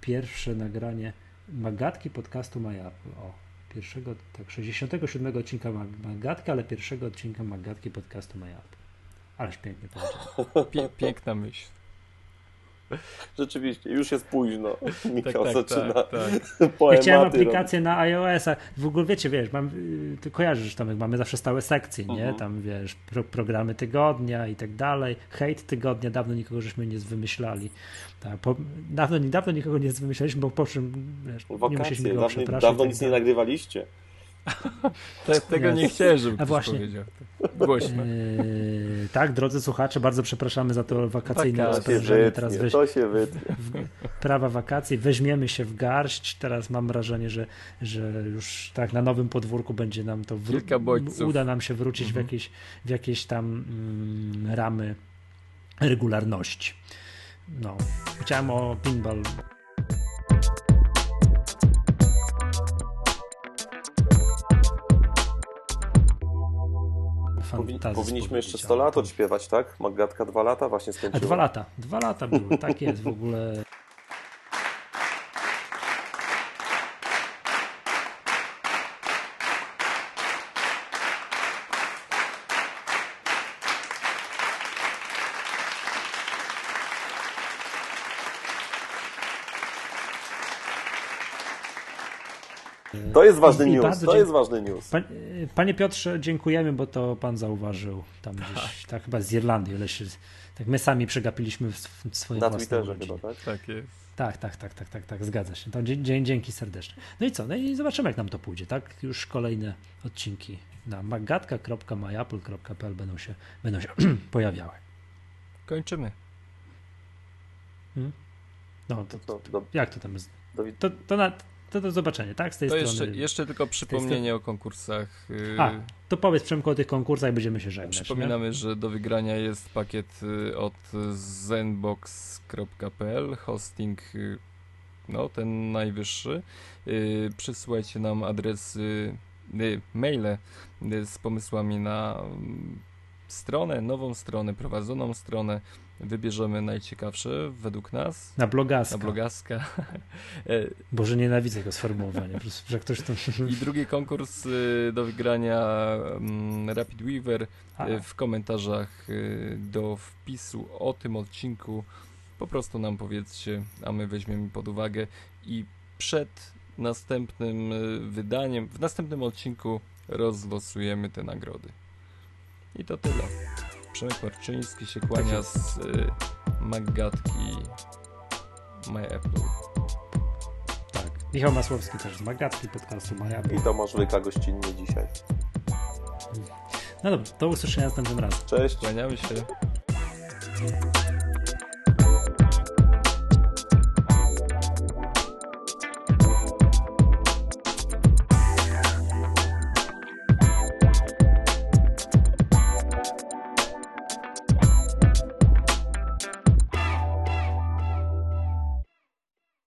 pierwsze nagranie Magatki podcastu MyApple. O, pierwszego, tak, 67 odcinka Magatki, ale pierwszego odcinka Magatki podcastu MyApple. Ależ pięknie powiedział. Pie, piękna myśl. Rzeczywiście, już jest późno. Michał tak, zaczyna tak, tak. (laughs) Ja chciałem robić. aplikację na iOS-a. W ogóle wiecie, wiesz, mam, ty kojarzysz tam, jak mamy zawsze stałe sekcje, nie? Mhm. Tam wiesz, pro, programy tygodnia i tak dalej. Hejt tygodnia, dawno nikogo żeśmy nie wymyślali. Tak, po, dawno, dawno nikogo nie wymyślaliśmy, bo po czym wiesz, nie Wakacje, musieliśmy go dawno, przepraszać. dawno i nic tak nie nagrywaliście. Te, tego nie chciałem, żeby A ktoś właśnie. powiedział. Głośno. Yy, tak, drodzy słuchacze, bardzo przepraszamy za to wakacyjne Wakacje, rozprężenie. Teraz weź, to się wytnie. prawa wakacji, weźmiemy się w garść. Teraz mam wrażenie, że, że już tak na nowym podwórku będzie nam to wró- Kilka bodźców. uda nam się wrócić Mhm. w, jakieś, w jakieś tam mm, ramy regularności. No, chciałem o pinball. Powinniśmy jeszcze spowiedzieć, 100 ale lat odśpiewać, tak? Magatka dwa lata właśnie A skończyła. dwa lata, dwa lata były, tak jest w ogóle. To jest ważny I news, bardzo to jest ważny news. Pa- Panie Piotrze, dziękujemy, bo to pan zauważył tam gdzieś, tak chyba z Irlandii, ale się, tak my sami przegapiliśmy swoje Na własne Twitterze chyba, tak? Tak jest. Tak, tak, tak, tak, tak, tak, zgadza się. To dzie- dzie- dzięki serdecznie. No i co? No i zobaczymy, jak nam to pójdzie, tak? Już kolejne odcinki na magatka.myapple.pl będą się, będą się (clears throat) pojawiały. Kończymy. No, to, To, to, jak to tam jest? To, to, na, to do zobaczenia, tak? Z tej To strony. jeszcze, jeszcze tylko przypomnienie o konkursach. y, A, to powiedz Przemku o tych konkursach i będziemy się żegnać. nie? Przypominamy, że do wygrania jest pakiet y, od zenbox.pl, hosting y, no ten najwyższy. Przysyłajcie nam adresy, maile z pomysłami na mm, stronę, nową stronę, prowadzoną stronę. Wybierzemy najciekawsze według nas. Na blogaska. Na blogaska. (laughs) E, Boże, nienawidzę tego sformułowania. Po prostu, że ktoś to... (laughs) I drugi konkurs y, do wygrania mm, Rapid Weaver y, w komentarzach y, do wpisu o tym odcinku. Po prostu nam powiedzcie, a my weźmiemy pod uwagę i przed następnym wydaniem, w następnym odcinku rozlosujemy te nagrody. I to tyle. Przemek Marczyński się kłania z y, Maggatki My Apple. tak. Michał Masłowski też z Magatki podcastu Maja. I Tomasz Lyka gościnnie dzisiaj. No dobrze, do usłyszenia następnym razem. Cześć. Kłaniamy się.